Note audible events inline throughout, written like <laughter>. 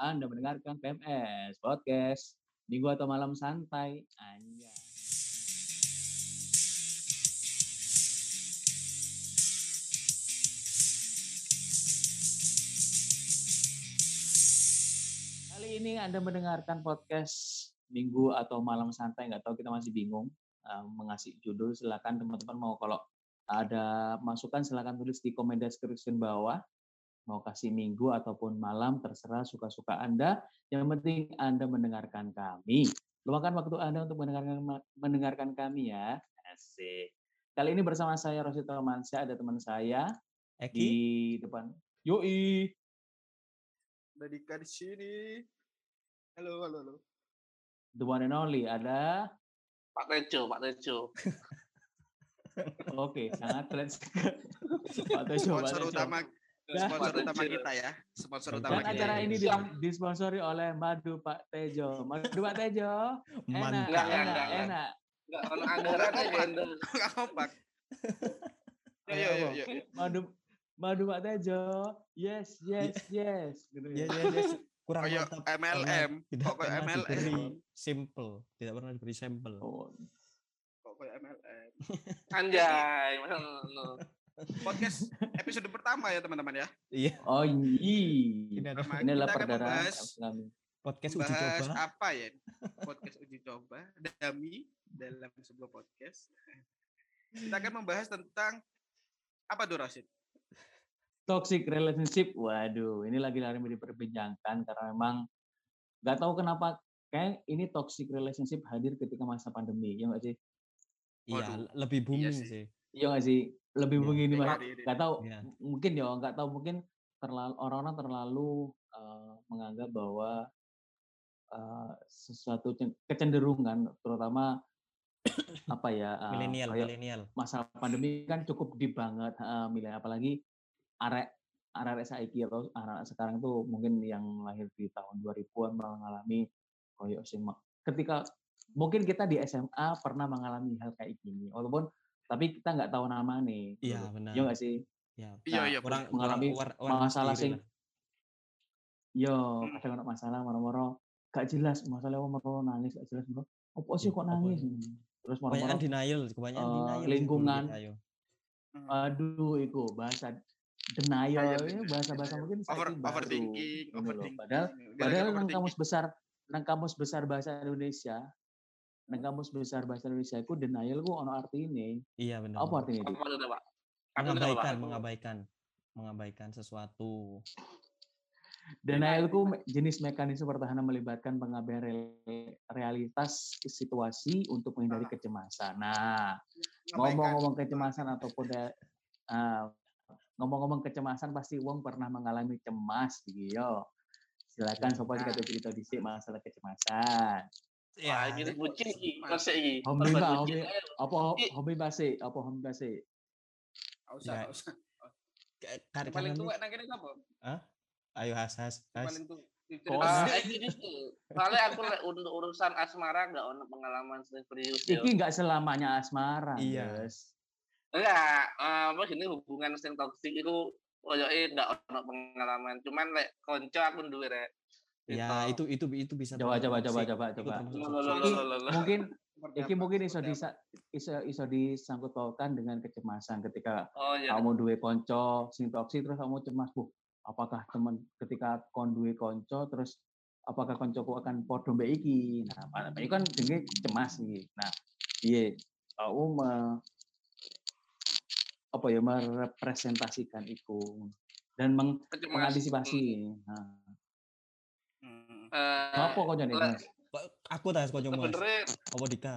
Anda mendengarkan PMS Podcast Minggu atau Malam Santai. Anja. Kali ini Anda mendengarkan podcast Minggu atau Malam Santai, nggak tahu kita masih bingung uh, mengasih judul. Silakan teman-teman mau kalau ada masukan silakan tulis di komen description bawah mau kasih minggu ataupun malam terserah suka-suka Anda. Yang penting Anda mendengarkan kami. Luangkan waktu Anda untuk mendengarkan mendengarkan kami ya. Asik. Kali ini bersama saya Rosi Tomansyah, ada teman saya Eki. di depan. Yoi. Dadika di sini. Halo, halo, halo. The one and only ada Pak Tejo, Pak Tejo. <laughs> Oke, sangat keren sekali. Pak Tejo, Pak Tejo. utama. Sponsor Pak utama kita ya. Sponsor Dan utama Dan kita. acara Oke. ini di- disponsori oleh Madu Pak Tejo. Madu Pak Tejo. Enak, Mantap. Enak, enggak, enggak. enak. Enggak ono anggaran ya, Gendo. Enggak kompak. Yo Ayo, yo yo Bang. yo. yo. Madu Madu Pak Tejo. Yes, yes, yes. Gitu Ya, ya. ya, ya. Kurang Kayak mantap MLM. Tidak Kok kayak pernah MLM? diberi simple. Tidak pernah diberi sampel. Oh, Kok kayak MLM. Anjay, ngono. Podcast episode pertama ya teman-teman ya. Iya. Oh, Ini iya. Ini adalah perdana podcast uji coba. apa ya? Podcast uji coba Dami dalam sebuah podcast. Kita akan membahas tentang apa tuh Rasid? Toxic relationship. Waduh, ini lagi lari diperbincangkan karena memang nggak tahu kenapa kayak ini toxic relationship hadir ketika masa pandemi. Ya nggak sih? Iya, lebih booming sih. sih. Iya nggak sih? Lebih Iya. begini Iya, Mas. iya, iya. Nggak tahu. M- Mungkin ya, nggak tahu mungkin terlalu orang-orang terlalu eh, menganggap bahwa eh, sesuatu cen- kecenderungan, terutama <coughs> apa ya? eh, Milenial, milenial. masa pandemi kan cukup di banget eh, milenial apalagi arek arek saiki atau anak sekarang tuh mungkin yang lahir di tahun 2000-an mengalami koyo sing ketika mungkin kita di SMA pernah mengalami hal kayak gini walaupun tapi kita nggak tahu nama nih Iya, benar. iya nggak sih Iya. Iya Nah, iya. Kurang mengalami kurang aware- awareness masalah sing lah. yo Hmm. kadang ada masalah moro-moro gak jelas masalah moro nangis gak jelas moro apa sih Iya, kok nangis terus Kebanyakan moro-moro denial, kebanyakan eh, denial sih lingkungan. Hmm. Aduh, itu bahasa denial Iya, ini bener, bahasa-bahasa bener. mungkin Over, baru, overthinking, gitu overthinking. Padahal padahal nang kamus besar nang kamus besar bahasa Indonesia, nang kamus besar bahasa Indonesia itu denial ku ono artine. Iya, benar. Apa artinya itu? Mengabaikan, mengabaikan. Mengabaikan sesuatu. Denial ku jenis mekanisme pertahanan melibatkan pengabaian re- realitas situasi untuk menghindari Ah. kecemasan. Nah, ngomong-ngomong kecemasan ataupun ah, ngomong-ngomong kecemasan pasti wong pernah mengalami cemas gitu. Silakan sopo Nah. kita cerita dhisik masalah kecemasan. Wah, ini bucin iki, konsep iki. Hobi bucin. hobi. Ayo, Apa hobi basi? Apa hobi? Nggak usah, Ya. usah. Paling ini- tua nang kene sapa? Ayo has has paling tua. Ah. Soalnya aku untuk urusan asmara nggak ono pengalaman serius ya. Iki nggak selamanya asmara, Iya. guys. Enggak, eh, apa gini hubungan sing toksik itu koyoke nggak ono pengalaman. Cuman lek konco aku duwe rek. Ya, itu itu itu bisa Coba coba coba coba Itu coba. mungkin iki mungkin iso disa, iso iso disangkut pautkan dengan kecemasan ketika Oh iya. kamu duwe konco sing toksik terus kamu cemas, "Buh, apakah teman ketika kon duwe konco terus apakah koncoku akan podo mbek iki?" Nah, itu kan jenenge cemas iki. Nah, iya kamu me, apa ya merepresentasikan itu dan meng, mengantisipasi. Nah, Hmm. Eh, apa koncone le- Mas? Aku tas kok mas. Apa Dika?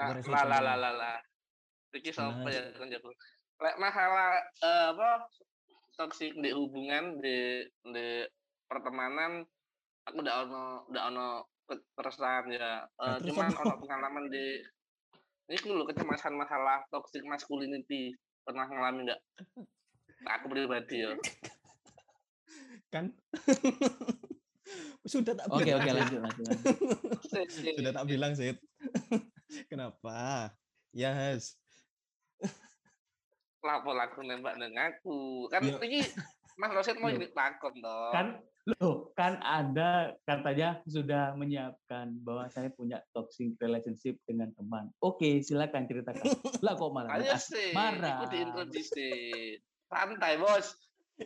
Ah, lah lah lah lah lah. Iki sapa Mas. ya koncoku. Lek masalah eh, apa toksik di hubungan di di pertemanan aku udah ono udah ono ke- keresahan ya. Eh, Nah, terus cuman ono pengalaman di ini lho kecemasan masalah toxic masculinity pernah ngalami enggak? <laughs> Aku pribadi ya. Kan? <laughs> Sudah tak Oke bilang. oke lanjut lanjut. lanjut. <laughs> Sudah tak bilang, Sid. <laughs> Kenapa? Yes. <laughs> Lapo laku nembak nang aku. Kan Ya. iki Mas Rosid mau jadi takut dong. Kan loh, kan Anda katanya sudah menyiapkan bahwa saya punya toxic relationship dengan teman. Oke, silakan ceritakan. Lah kok malah Ayo sih, marah. itu diintroduksi. Santai bos.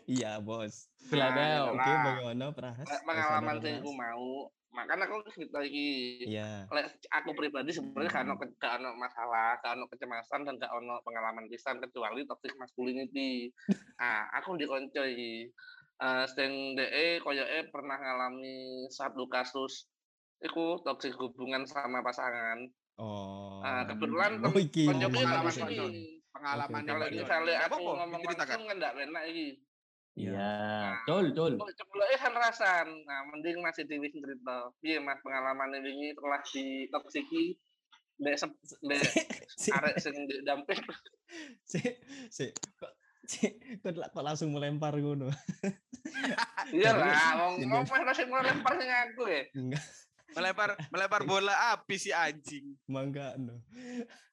Iya, Bos. Silakan. Oke, Nah, bagaimana Pras? Pengalaman yang aku mau. Makanya aku cerita lagi. Iya. Lek aku pribadi sebenarnya gak ono ke- gak ono masalah, gak ono kecemasan dan gak ono pengalaman pisan kecuali toxic masculinity. Ah, aku dikonco iki. Eh sing DE koyoke pernah ngalami satu kasus iku toxic hubungan sama pasangan. Oh. Ah, kebetulan Oh, iki pengalaman ini. Pengalaman Oke, yang Kalau oke. aku ngomong langsung kan gak enak iki. Iya, col. Kok cebloknya kan rasan. Nah, mending masih dewi cerita. Piye Mas pengalaman wingi setelah di toksiki ndek sep- ndek Si, arek sing ndek damping. si, si, kok, si, kok, kok langsung melempar ngono? <laughs> Iya lah, wong jadi- wong Mas sing mau lempar sing aku ya. Enggak, melempar melempar bola api si anjing. mangga no.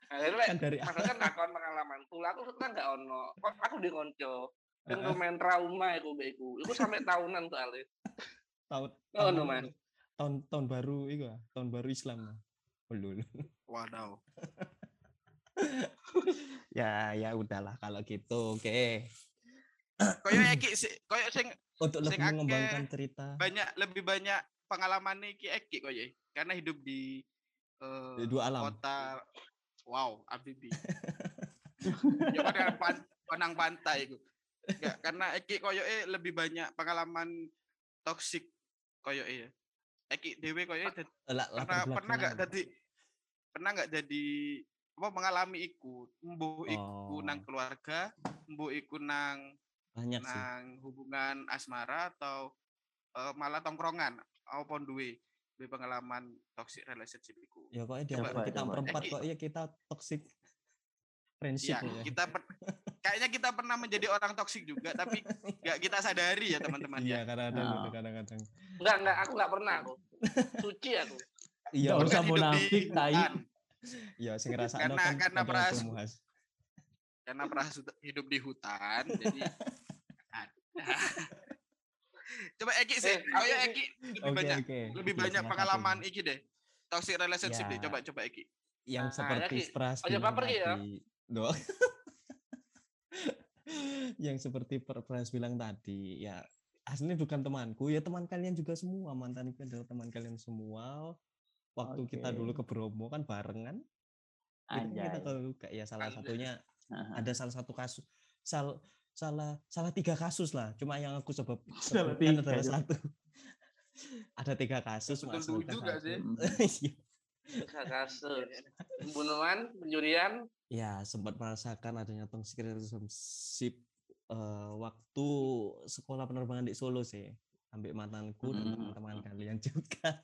Akhirnya Kan dari Maksudnya kan takon pengalaman tuh, aku kan gak ono. Kok aku di konco. Heeh. main trauma iku mbek iku. Iku sampai tahunan soalnya. tahun Oh, tahun, no, Mas. tahun tahun baru itu ah, tahun baru Islam. Belum. Waduh. <laughs> ya, ya udahlah kalau gitu. Oke. Koyo Eki sih, koyo sing Untuk Sing lebih mengembangkan cerita banyak lebih banyak pengalaman Eki Eki koyo karena hidup di eh, di dua alam. kota wow amfibi <laughs> ya kan pan, panang pantai itu ya, karena Eki koyo lebih banyak pengalaman toksik koyo ya Eki dewe koyo Eh, la- latar pernah pernah nggak belakang. jadi pernah nggak jadi apa mengalami iku mbuh iku nang Oh. keluarga mbuh iku nang banyak sih. nang hubungan asmara atau eh, malah tongkrongan apa duwe duwe pengalaman toxic relationship iku Ya kok di Coba, antara kita berempat Eki. kok ya kita toxic friendship ya ya. kita per- <laughs> kayaknya kita pernah menjadi orang toksik juga tapi <laughs> nggak kita sadari ya teman-teman Iya, ya kadang-kadang Nah. gitu, kadang-kadang. Enggak, enggak, aku enggak pernah aku. Suci aku. Iya, Nggak usah Kan hidup di munafik, tai. hutan. Iya, sing ngerasa Karena- karena peras- Muhas. karena pernah sudah hidup di hutan jadi <laughs> coba Eki sih Eh, oh ya aku- Eki lebih Oke, banyak oke. lebih Oke, banyak pengalaman. Iki deh toxic relationship deh Ya. coba coba Eki yang Nah, seperti Eki, Pras ojo bilang baper, Ki, ya. tadi. <laughs> <laughs> Yang seperti Per- Pras bilang tadi, ya aslinya bukan temanku, ya teman kalian juga semua. Mantan itu adalah teman kalian semua. Waktu kita Oke. dulu ke Bromo kan barengan. Itu kan kita tahu kayak ya salah Anjay. satunya Aha. ada salah satu kasus sal, salah salah tiga kasus lah cuma yang aku sebab <laughs> Salah sebutkan adalah satu <laughs> ada tiga kasus Mas, sih? Mm. Iya. Kasus. Pembunuhan, pencurian, ya sempat merasakan adanya toxic relationship eh, waktu sekolah penerbangan di Solo sih ambil mantanku dan Mm. teman-teman kalian juga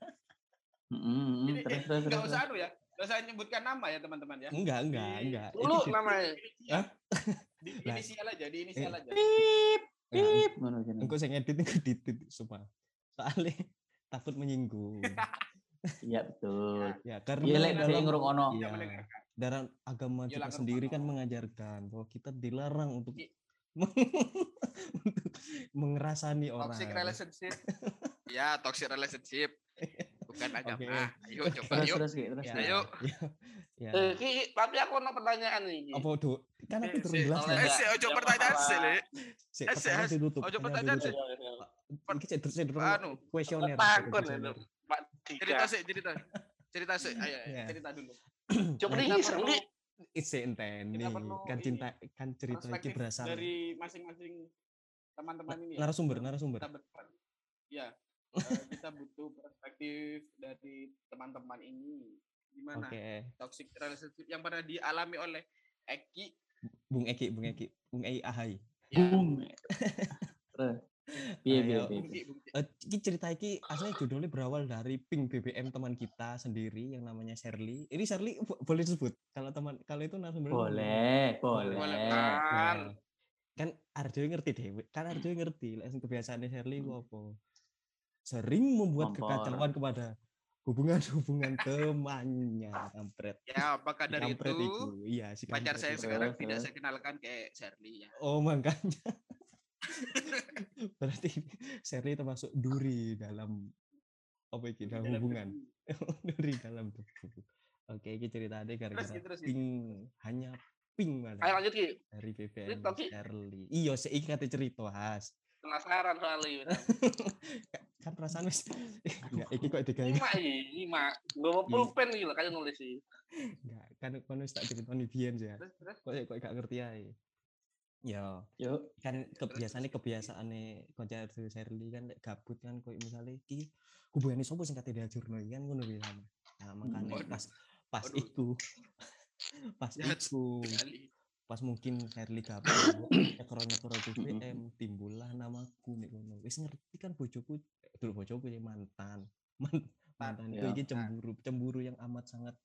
Mm, mm, mm. Ini, Terus, eh, terus, terus, usah anu ya nggak usah nyebutkan nama ya teman-teman ya enggak enggak Di- enggak dulu Itu- namanya. Inisial. <laughs> di inisial aja di inisial Eh. aja enggak, Pip, ngono jenenge. engko sing edit engko ditit sumpah soalnya <laughs> takut menyinggung <laughs> Iya betul. ya karena lek dalam. Iya. Nggak mendengarkan. dalam agama Iya, kita sendiri kan mengajarkan bahwa kita dilarang untuk <laughs> mengerasani orang. toxic relationship ya toxic relationship bukan <laughs> agama ayo coba Terus yuk terus terus. Ya. Ayo. ya, ya. Eh, Ki, tapi aku mau pertanyaan nih. Ki. Apa do? Kan aku Eh, turun si- jelas ya. eh si ojo pertanyaan sih Le. Si, eh, si- pertanyaan eh, ditutup. ojo pertanyaan ditutup. Iki cek terus cek anu kuesioner. Takut cerita sih cerita cerita sih ayo ayo, Ya. cerita dulu <clears throat> Coba Nah, nih, iseng, enten nih. Kita perlu Kan ini, cinta kan cerita perspektif berasal dari masing-masing teman-teman ini ya. narasumber narasumber. kita berperan ya kita butuh perspektif dari teman-teman ini gimana Oke. toxic relationship yang pernah dialami oleh Eki Bung Eki, Bung Eki, Bung Ei Ahai. ya. <laughs> Terus. Piye piye Ayo. piye. Bungki, Bungki. Eh, iki cerita iki aslinya judulnya berawal dari ping BBM teman kita sendiri yang namanya Shirley. Ini Shirley bo- boleh disebut kalau teman kalau itu narasumber Boleh, boleh. Boleh, Kan. kan Arjo ngerti deh, kan Arjo ngerti lah sing kebiasaannya Shirley ku Hmm. apa. Sering membuat Kompor. kekacauan kepada hubungan-hubungan <laughs> temannya, kampret. ya apakah dari Kampret itu. Iya, si pacar saya sekarang tidak saya kenalkan kayak Shirley ya Oh, makanya. <laughs> Berarti Sherly termasuk duri dalam apa iki dalam Dalam hubungan. duri <laughs> dalam debu. Oke, ini ceritanya gara-gara terus, Ki. ping hanya ping mana Ayo lanjut Ki. dari BBM Cerita. Sherly. Iya, saya kate cerita, Has. Penasaran soalnya. <laughs> Ka- kan perasaan wis enggak iki kok digawe Lima iki, lima. Gue mau Iya. pulpen iki lho kayak nulis sih. enggak kan kon wis tak ceritani biyen ya. Terus terus. Kok kok gak ngerti ae. Ya, Yuk, kan <laughs> kebiasaannya kebiasaannya konco dari Sherly kan gabut kan koyo misalnya iki hubungane sopo sing kate diajurno iki kan ngono kuwi sama. Nah, makanya pas pas Waduh. iku <laughs> pas iku Sekali. pas mungkin Sherly gabut <laughs> nyekro nyekro BBM timbullah namaku nek ngono. Wis ngerti kan bojoku dulu bojoku ya mantan. Man- mantan itu Ya. iki cemburu, cemburu yang amat sangat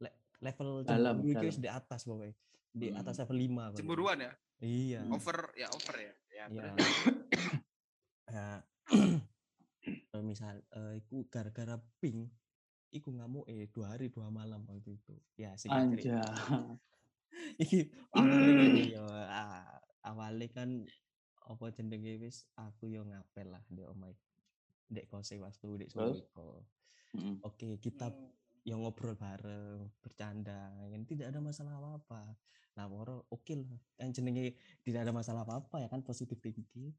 le- level cemburu iki wis dalam. di atas pokoknya. Di Hmm. atas level 5 pokoknya. Cemburuan ya? Iya. Over ya over ya. Ya. Iya. terus. <clears throat> <clears throat> Nah, misal eh, iku gara-gara ping iku ngamuk eh dua hari dua malam waktu itu ya sih anja. <laughs> iki awalnya gini, yo ah, awalnya kan apa jenenge wis aku yo ngapel lah di omai dek kose waktu dek Terus? Solo Mm. oke kita Hmm. Yang ngobrol bareng bercanda kan tidak ada masalah apa apa nah moro oke lah. Kan jenenge tidak ada masalah apa apa ya kan positif thinking.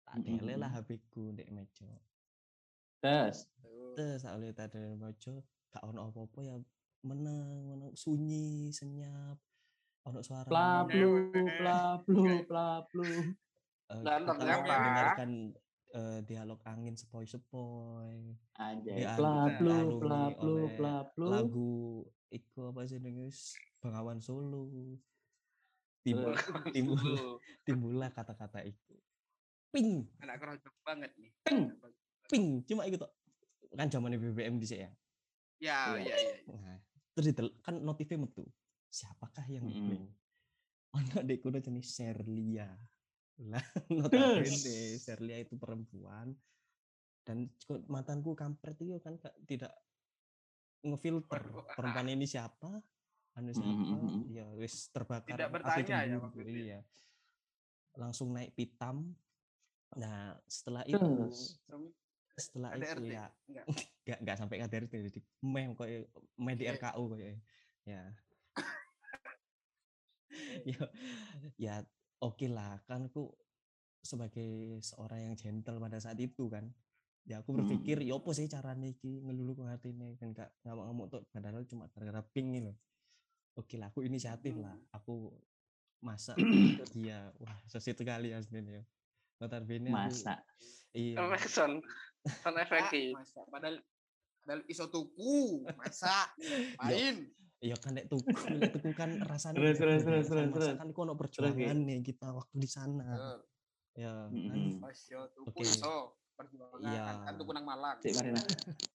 Tak Mm, mm, lah mm. HP ku ndek meja. Tes. terus tak lihat ada meja. Gak ono apa-apa ya meneng meneng sunyi senyap ono suara Plaplu, plaplu, plaplu. Dan kita ternyata- mendengarkan eh, dialog angin sepoi-sepoi Anjay. Dianu- Plaplu, diarungi plaplu, oleh plaplu. lagu iku apa sih guys Bengawan Solo timbul <laughs> timbul timbullah kata-kata itu ping Anak keroncong banget nih. Ping. ping cuma itu tok. kan zamannya BBM di ya Ya, Iya. ya, ya. nah, terus kan notifnya metu siapakah yang Mm-mm. ping <laughs> ono dek kuda jenis Serlia lah <laughs> notabene Serlia itu perempuan dan mantanku kampret itu kan tidak ngefilter ah. perempuan ini siapa anu Mm, siapa mm, mm, mm. ya wis terbakar Tidak bertanya ya cemburu, waktu itu ya? iya langsung naik pitam nah setelah itu Terus. setelah itu KDRT? ya Enggak. <laughs> nggak nggak sampai KDRT jadi mem kok mem di. RKU kok ya ya <laughs> ya oke lah kan aku sebagai seorang yang gentle pada saat itu kan. Ya aku berpikir ya apa sih caranya iki? Ngelulu ke hati ini kan gak ngamuk ngamuk tuh padahal cuma gara-gara ping ini loh. Oke lah aku inisiatif lah. Aku masak untuk <clears throat> dia. Wah kali aslinya notabene aku Masa. iya. Sound sound <laughs> effect Ki. Masa padahal padahal iso tuku, masa main. <laughs> Iya kan nek tuku, <laughs> nek tuku kan rasanya Terus, beda, terus, terus, Kan terus, terus. masakan iku ono perjuangan nih kita waktu di sana. Ya, kan. Oke. iso perjuangan Iya. kan tuku nang Malang. Cik Marina.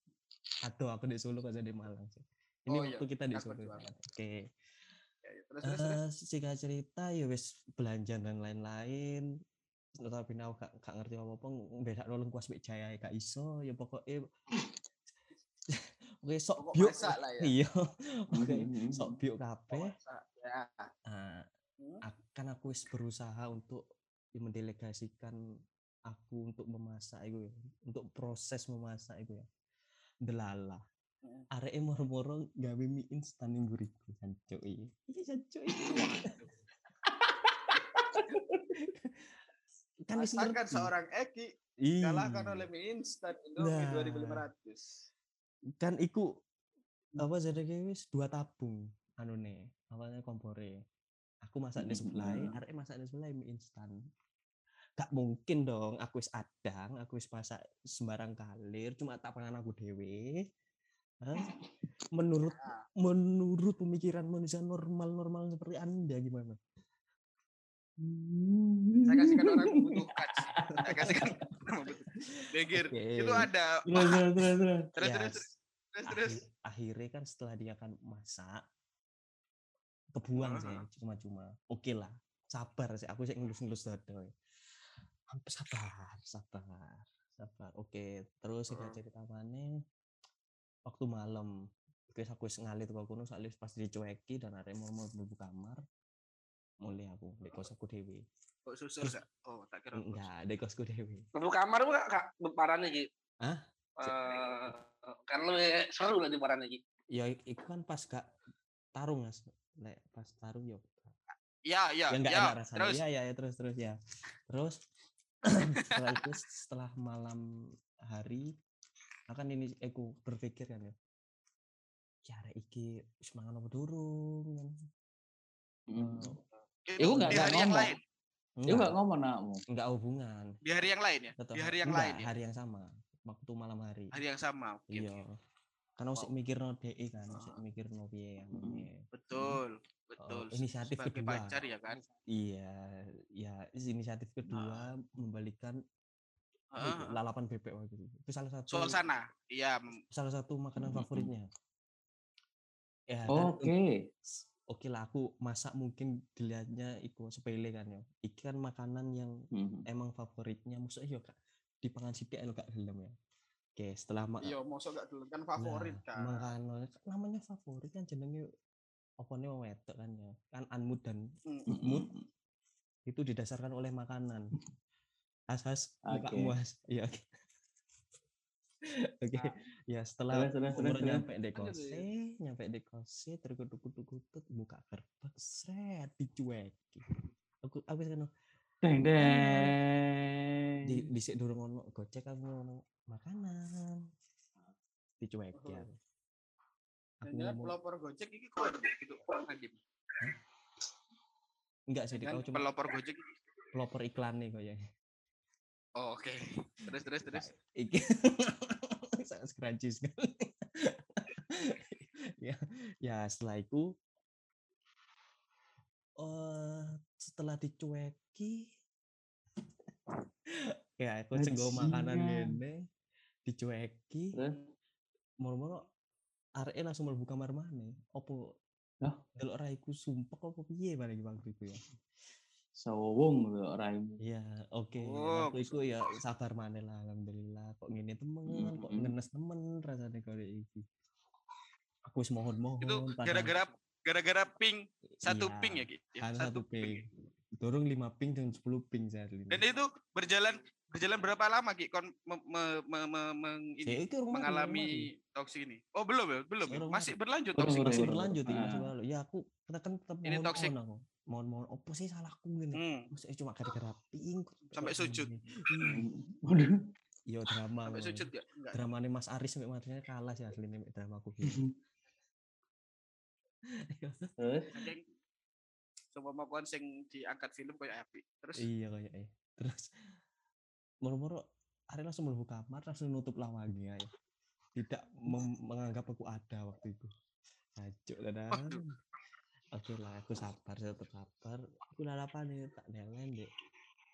<laughs> Aduh, aku di Solo kok jadi Malang sih. Ini Oh, iya, waktu kita di kan Solo. Oke. Ya, ya. Terus terus terus. Eh, singkat cerita ya wis belanja dan lain-lain. Tetapi aku gak, gak ngerti apa-apa, beda nolong kuas mbek jaya gak iso, ya pokoknya Oke, sok biuk. lah ya. <laughs> Iya. Oke, Mhm. sok biuk kabeh. Ya. Nah, Hmm. akan aku wis berusaha untuk mendelegasikan aku untuk memasak itu ya, untuk proses memasak itu ya. Delala. Areke moro-moro gawe mie instan ning mburiku jancuk. Iki jancuk kan seorang Eki Iya. kalahkan oleh mie instan Indomie Nah. 2500. Kan iku apa jenenge wis dua tabung anune awalnya kompore aku masak di sebelah Mm-mm. arek masak di sebelah mie instan gak mungkin dong aku wis adang aku wis masak sembarang kalir cuma tak pangan aku dewe Hah? menurut Ah. menurut pemikiran manusia normal normal seperti anda gimana Saya kasihkan orang membutuhkan. Saya kasihkan orang membutuhkan. Oke. Itu ada. Terus, terus, terus, terus. Terus Ya, terus terus terus. terus. akhir- akhirnya kan setelah dia kan masak kebuang sih cuma-cuma oke lah sabar sih aku sih ngelus-ngelus dada sabar sabar sabar oke terus Ah. kita cerita mana waktu malam Terus aku ngalih tuh kono soalnya pas dicueki dan ada mau mau mlebu kamar mulai aku di kos aku dewi Kok susul Terus-? Oh, tak kira. enggak di kosku dewe Lebu kamar gak gak parane iki. Hah? Eh kan lu seru lah di iki. ya itu kan pas gak tarung mas Lek pas tarung yo Ya, ya, ya enggak ya. enak rasanya Terus ya ya ya, terus terus ya terus <clears throat> setelah itu setelah malam hari akan ini aku berpikir kan ya cara iki wis mangan apa durung kan Hmm. Iku nggak- nggak ngomong. Itu nggak ngomong nakmu. enggak hubungan Di hari yang lain ya? tetap Di hari yang enggak, lain ya? hari yang sama waktu malam hari Hari yang sama. Oke. iya karena usik Wow. mikir no DE kan usik Ah. mikir no piye kan Mm. iya. Betul. Betul. Oh, inisiatif Sebagai kedua. pacar ya kan? iya ya inisiatif kedua membalikan apa itu, Heeh. lalapan bebek waktu itu itu salah satu Soal sana. Iya, salah satu makanan Mm-mm. favoritnya ya Oke. s- oke lah aku masak mungkin dilihatnya iku sepele kan ya ikan makanan yang Hmm. emang favoritnya maksudnya yo kak dipangan sithik lo kak gelem ya. Oke setelah ma- Iya, mosok gak dulu kan Nah, favorit kan. makanan namanya favorit kan jenenge apa nih wong wedok kan ya. Kan anmud dan Mm, Hmm. mood itu didasarkan oleh makanan. As-as Oke. mukamu as iya oke. Oke ya setelah Terus, terus, terus, nyampe di Lanjut, kose nyampe di kose terkutut-kutut buka gerbang seret dicueki. Aku aku kan Deng deng. Di sik durung ono gocek aku ono makanan dicueki Oh. aku ngomong pelopor Gojek ini kok gitu Nadim. enggak sih Kan kau cuma pelopor Gojek. ini- pelopor iklan nih kayaknya Oh, oke. Terus terus terus. iki <laughs> sangat scrunchy sekali <laughs> ya ya setelah itu eh setelah dicueki ya aku cenggo makanan gini dicueki Terus? moro-moro arek langsung mlebu kamar mana opo Hah? delok raiku sumpek apa piye balik waktu itu ya Sawung lho raimu. Iya, oke. Oh, Waktu itu ya sabar maneh lah, alhamdulillah. Kok ngene temen, kok Mm-mm. ngenes temen rasanya kalau iki. Aku wis mohon-mohon. Itu gara-gara gara-gara ping satu Iya, ping ya, Ki? Ya, Hanya satu ping. Dorong 5 ping dan 10 ping saat ini. Dan itu berjalan berjalan berapa lama Ki kon me, me, me, me- meng- ini, Saya iki rumah mengalami toksik ini? Oh, belum ya? Belum. ya? Saya Masih rumah. berlanjut Belum, toksik masih belum. berlanjut ini Ah. Ya aku kita kan tetap Ini toxic. mohon-mohon aku. Mohon-mohon opo sih salahku gini. Hmm. Maksudnya cuma gara-gara ping. Sampai sujud. Ih, Waduh. Iya drama. Sampai sujud ya? Enggak. Dramanya Mas Aris sampai matinya kalah sih aslinya mek dramaku. <laughs> Terus? Coba mau kon sing diangkat film kayak api. Terus iya kayaknya terus moro-moro Ari langsung mlebu kamar langsung nutup lawangnya ya tidak menganggap aku ada waktu itu Hancur dadan Waduh. oke lah aku sabar saya tetap sabar aku lalapan nih tak nelen dek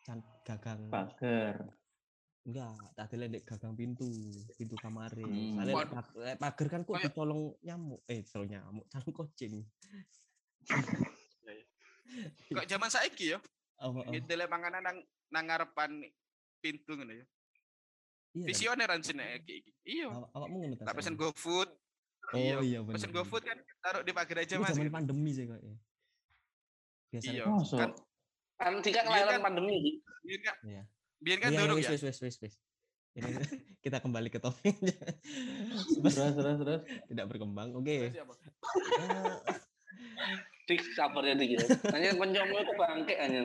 can gagang Pager. enggak tak nelen dek gagang pintu pintu kamar Hmm. soalnya lek Waduh. pag- lek pager kan kok Kayak- dicolong nyamuk eh colong nyamuk <laughs> colong kucing <laughs> kok zaman saiki ya? oh, oh. Gitu lek panganan nang nang ngarepan pintu ngono ya. iya kan? Visioner anjir nek iki. Iya. Awak- awakmu ngono ta, Tak pesen Sam? GoFood. oh iya, iya bener Pesen. GoFood kan taruh di pagar aja Mas. zaman gitu. pandemi sih kayaknya. Biasanya Iya. Masa? Kan Kan tiga Iya kelahiran kan? pandemi biar kan Iya. biar kan Iya, wis, ya. wis, wis, wis, wis. Ini <laughs> kita kembali ke topik. Terus terus terus. Tidak berkembang. Oke. Terus siapa? Eh, Dik sabarnya dik. ya. Hanya koncomu itu bangke hanya.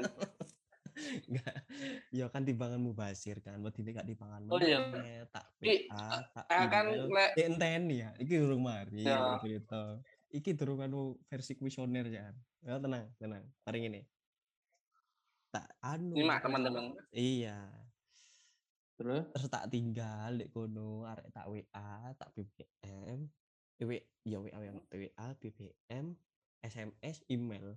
Enggak. Ya kan timbangan mubasir kan. Buat ini gak timbangan Oh, iya. tak PA, tak Akan lek Ya enteni ya. Iki durung mari Ya. cerita. Iki durung anu versi kuesioner ya. Ya tenang, tenang. Mari ini. Tak anu. nyimak teman-teman. Iya. Terus? terus tak tinggal di kono arek tak WA tak BBM eh, W ya WA yang WA BBM SMS email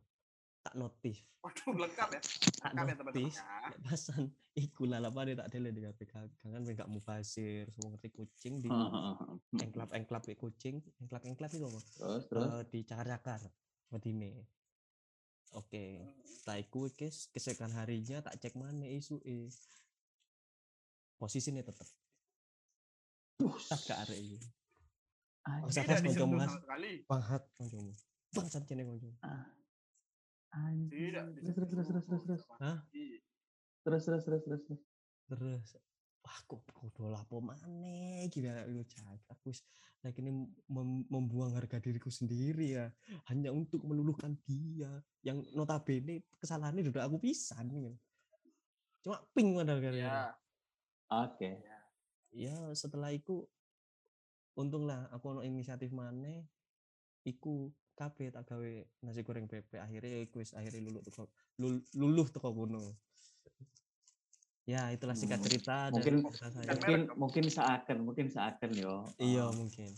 tak notif Waduh, lengkap ya. tak Lengkap ya teman-teman. notis ya. lek pasan iku lalapan tak dele di HP kangen ben gak mufasir semua ngerti kucing di Heeh. engklap engklap di kucing engklap engklap itu apa Terus terus. Eh, di cakar-cakar wedine oke setelah iku guys kesekian harinya tak cek mana isu eh posisinya tetep tak ke arek iki Anjing. Usah Tidak pas kancamu, Mas. sekali. Bangsat kancamu Ah. Anjir. Tidak. Terus terus terus terus terus terus Hah? Iya. terus terus terus terus terus. terus wah kok kudu lapo maneh gila lu jagat aku wis lagi ini mem- membuang harga diriku sendiri ya hanya untuk meluluhkan dia yang notabene kesalahannya udah aku pisan gitu. cuma ping padahal Ya. gara-gara Oke. ya setelah itu untung lah aku ono inisiatif maneh iku kabeh tak gawe nasi goreng bebek akhirnya iku wis akhirnya luluh teko lul- luluh teko kono ya itulah singkat Hmm, cerita mungkin cerita saya. Mungkin mungkin seakan mungkin seakan yo. iya Eh, mungkin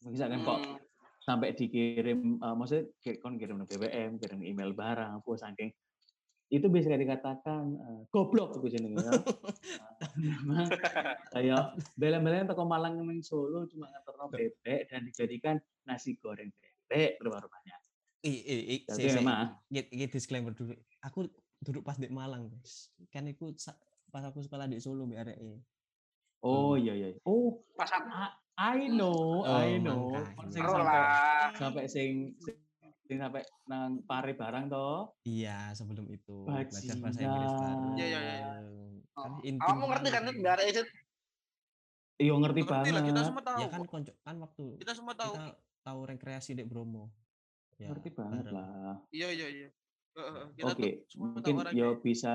mungkin seakan kok Hmm. sampai dikirim eh, maksudnya kon kirim BBM, kirim email barang, apa saking itu bisa dikatakan eh, goblok itu jenenge ya. <laughs> Kayak bela-belain toko Malang ning Solo cuma ngeterno bebek dan dijadikan nasi goreng bebek rupa-rupanya. i i i Jadi si, si, memang Git- git disclaimer dulu aku duduk pas di Malang guys kan aku pas aku sekolah di Solo mbak RE oh iya iya. Oh, Pas aku I know, Oh, I know. sing sampai sampai sing sing sampai nang pare barang toh. iya sebelum itu belajar bahasa. Inggris bareng Iya, iya, iya. kan Oh, Kamu ngerti kan banget. itu Iya ngerti Ngerti lah kita banget. semua tahu. ya kan konco kan waktu Kita semua tahu. kita tahu rekreasi di Bromo ya, Ngerti banget bareng. lah. Iya iya iya. Heeh, kita Oke, semua mungkin ya bisa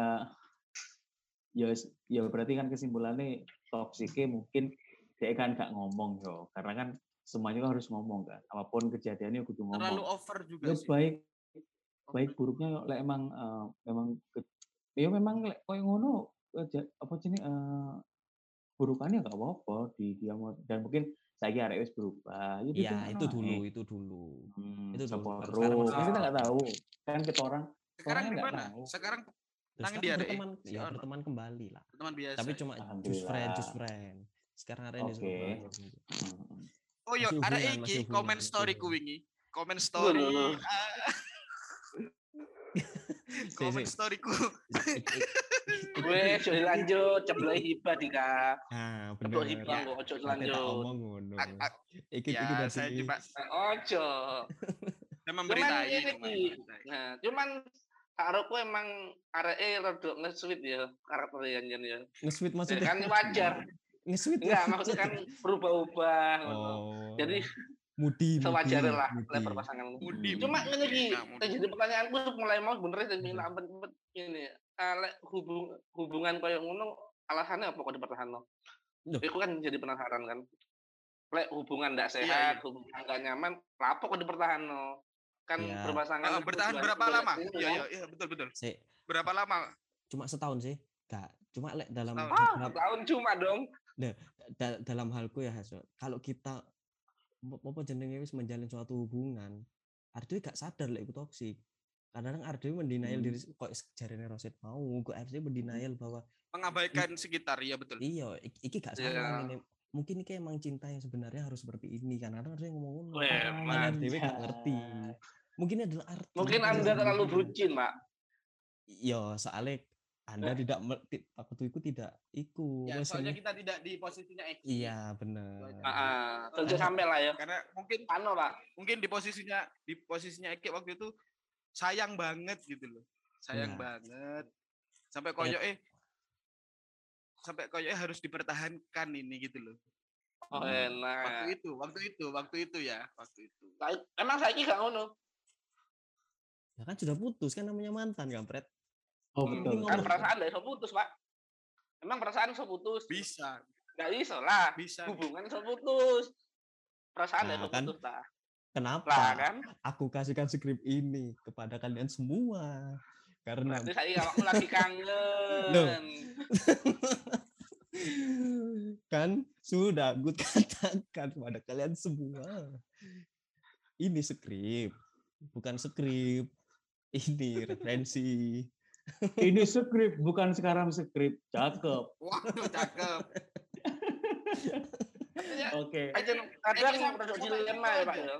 ya s- ya berarti kan kesimpulannya toksiknya mungkin dia kan gak ngomong yo karena kan semuanya kan harus ngomong kan apa pun kejadiannya kudu terlalu ngomong over juga ya sih. baik baik buruknya yo lek emang eh, memang ke, ya memang lek koyo ngono eh, apa jenis eh, burukannya gak apa-apa di dia mau dan mungkin saya kira wis berubah ya, Iya itu dulu itu dulu hmm, itu dulu. sekarang terus kan kita nggak tahu kan kita orang Sekarang gimana? tahu. Sekarang Terus Tangan sekarang dia, berteman Si ya Ono. berteman kembali lah teman biasa. tapi cuma just friend just friend sekarang ada di Oke. Surabaya Hmm. Oh iya, Masih ada iki komen story ku hubungan. wingi. Komen story. <laughs> ah, komen si. story ku. gue <laughs> sudah <laughs> lanjut ceblok hibah dika ah ceblok bener hibah kok ojo lanjut omong ngono iki iki Ya, saya cuma ojo saya cuman memberitai. nah cuman Arokku emang areke rada nge-sweet ya karakternya Jan ya. nge-sweet Ya maksudnya kan wajar. nge-sweet Enggak, maksudnya kan berubah-ubah ngono. oh Jadi mudi sewajarnya lah level pasangan. Mudi. Cuma ngene iki, Nah, jadi pertanyaanku mulai mau bener sing minta ampun ini. Ah, lek hubung hubungan koyo ngono alasannya apa kok dipertahankan? Loh. Iku kan jadi penasaran kan. Lek hubungan ndak Iya, sehat, iya. hubungan nggak nyaman, lapo kok dipertahankan? Kan Iya. berpasangan Ah, bertahan berapa lama? ini Iya iya iya betul betul. Berapa lama? cuma setahun sih gak cuma lek dalam Setahun. Ah, cuma dong. da- dalam halku ya Haso kalau kita apa jenenge wis menjalin suatu hubungan artinya gak sadar lek iku toksik kadang-kadang artinya mendenial Hmm. diri kok jarene Rosid mau kok artinya mendenial bahwa Mengabaikan sekitar ya betul. iya ik- iki gak Iya. salah ini mungkin ini emang cinta yang sebenarnya harus seperti ini kan kadang artinya ngomong padahal Anjay. dewe gak ngerti mungkin ini adalah arti Mungkin Anda terlalu bucin, Pak. Iya, soalnya Anda tidak me- ti- waktu itu tidak iku. Ya, soalnya kita tidak di posisinya Eki. Iya, benar. Heeh, tentu sampai lah ya. Karena mungkin Ano, Pak? mungkin di posisinya di posisinya Eki waktu itu sayang banget gitu loh. Sayang Iya. banget. Sampai koyo eh sampai koyo eh harus dipertahankan ini gitu loh. Oh, Waktu enak. itu, waktu itu, waktu itu ya, waktu itu. Saya- Emang saya gak ngono. Ya kan sudah putus kan namanya mantan, kampret. Oh Hmm, betul. Kan ngomong. perasaan gak iso putus, Pak. Emang perasaan iso putus? Bisa, Gak iso lah. bisa. Hubungan iso putus. Perasaan gak Nah, iso kan putus, lah. Kenapa? Lah kan. Aku kasihkan skrip ini kepada kalian semua. Karena Berarti saya awakmu lagi kangen. <laughs> kan sudah gue <laughs> katakan kepada kalian semua. Ini skrip, bukan skrip. Ini referensi. Ini skrip bukan sekarang skrip. Cakep. Waduh, cakep. Oke. aja Ini kadang produk dilema itu ya, Pak ya.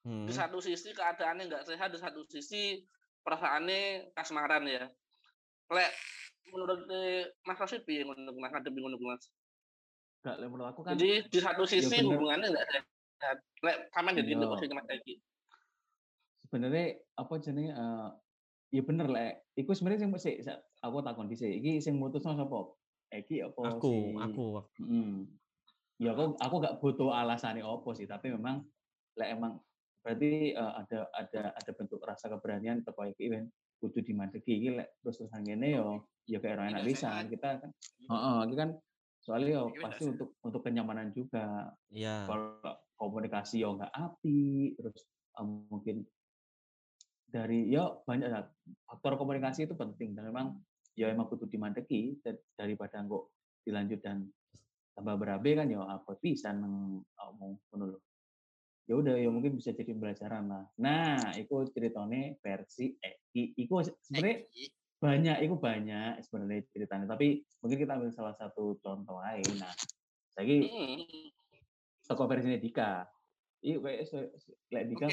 Hmm. Di satu sisi keadaannya nggak sehat, di satu sisi perasaannya kasmaran ya. Lek menurut eh, Mas Rasid piye ngono Mas ngadepi ngono Mas? Gak, lek menurut aku kan Jadi di satu sisi bener. hubungannya nggak sehat. Lek sama jadi Iya. posisi Mas Egi. sebenarnya apa jenenge eh, ya bener lah. Iku sebenarnya sing sik sa- aku takon dhisik. Iki sing mutusno sapa? Eki apa Aku, si- aku. Hmm. Ya aku aku gak butuh alasannya opo sih, tapi memang lek emang berarti eh, ada ada ada bentuk rasa keberanian teko iki ben kudu dimandeki iki lek terus terusan ngene yo ya kayak orang enak bisa kita kan. Heeh, iki kan soalnya yo Iki tidak pasti untuk untuk kenyamanan juga. Iya. Kalau komunikasi yo nggak api, terus eh, mungkin dari yo banyak lah. faktor komunikasi itu penting dan memang ya emang kudu dimandeki da- daripada kok dilanjut dan tambah berabe kan ya apa bisa ngomong lho. Ya udah ya mungkin bisa jadi pembelajaran lah. Nah, itu ceritanya versi Eki. Iku sebenarnya banyak, itu banyak sebenarnya ceritanya. Tapi mungkin kita ambil salah satu contoh aja. Nah, saya Hmm. toko versinya Dika. Iya kayak se- se- lek Dika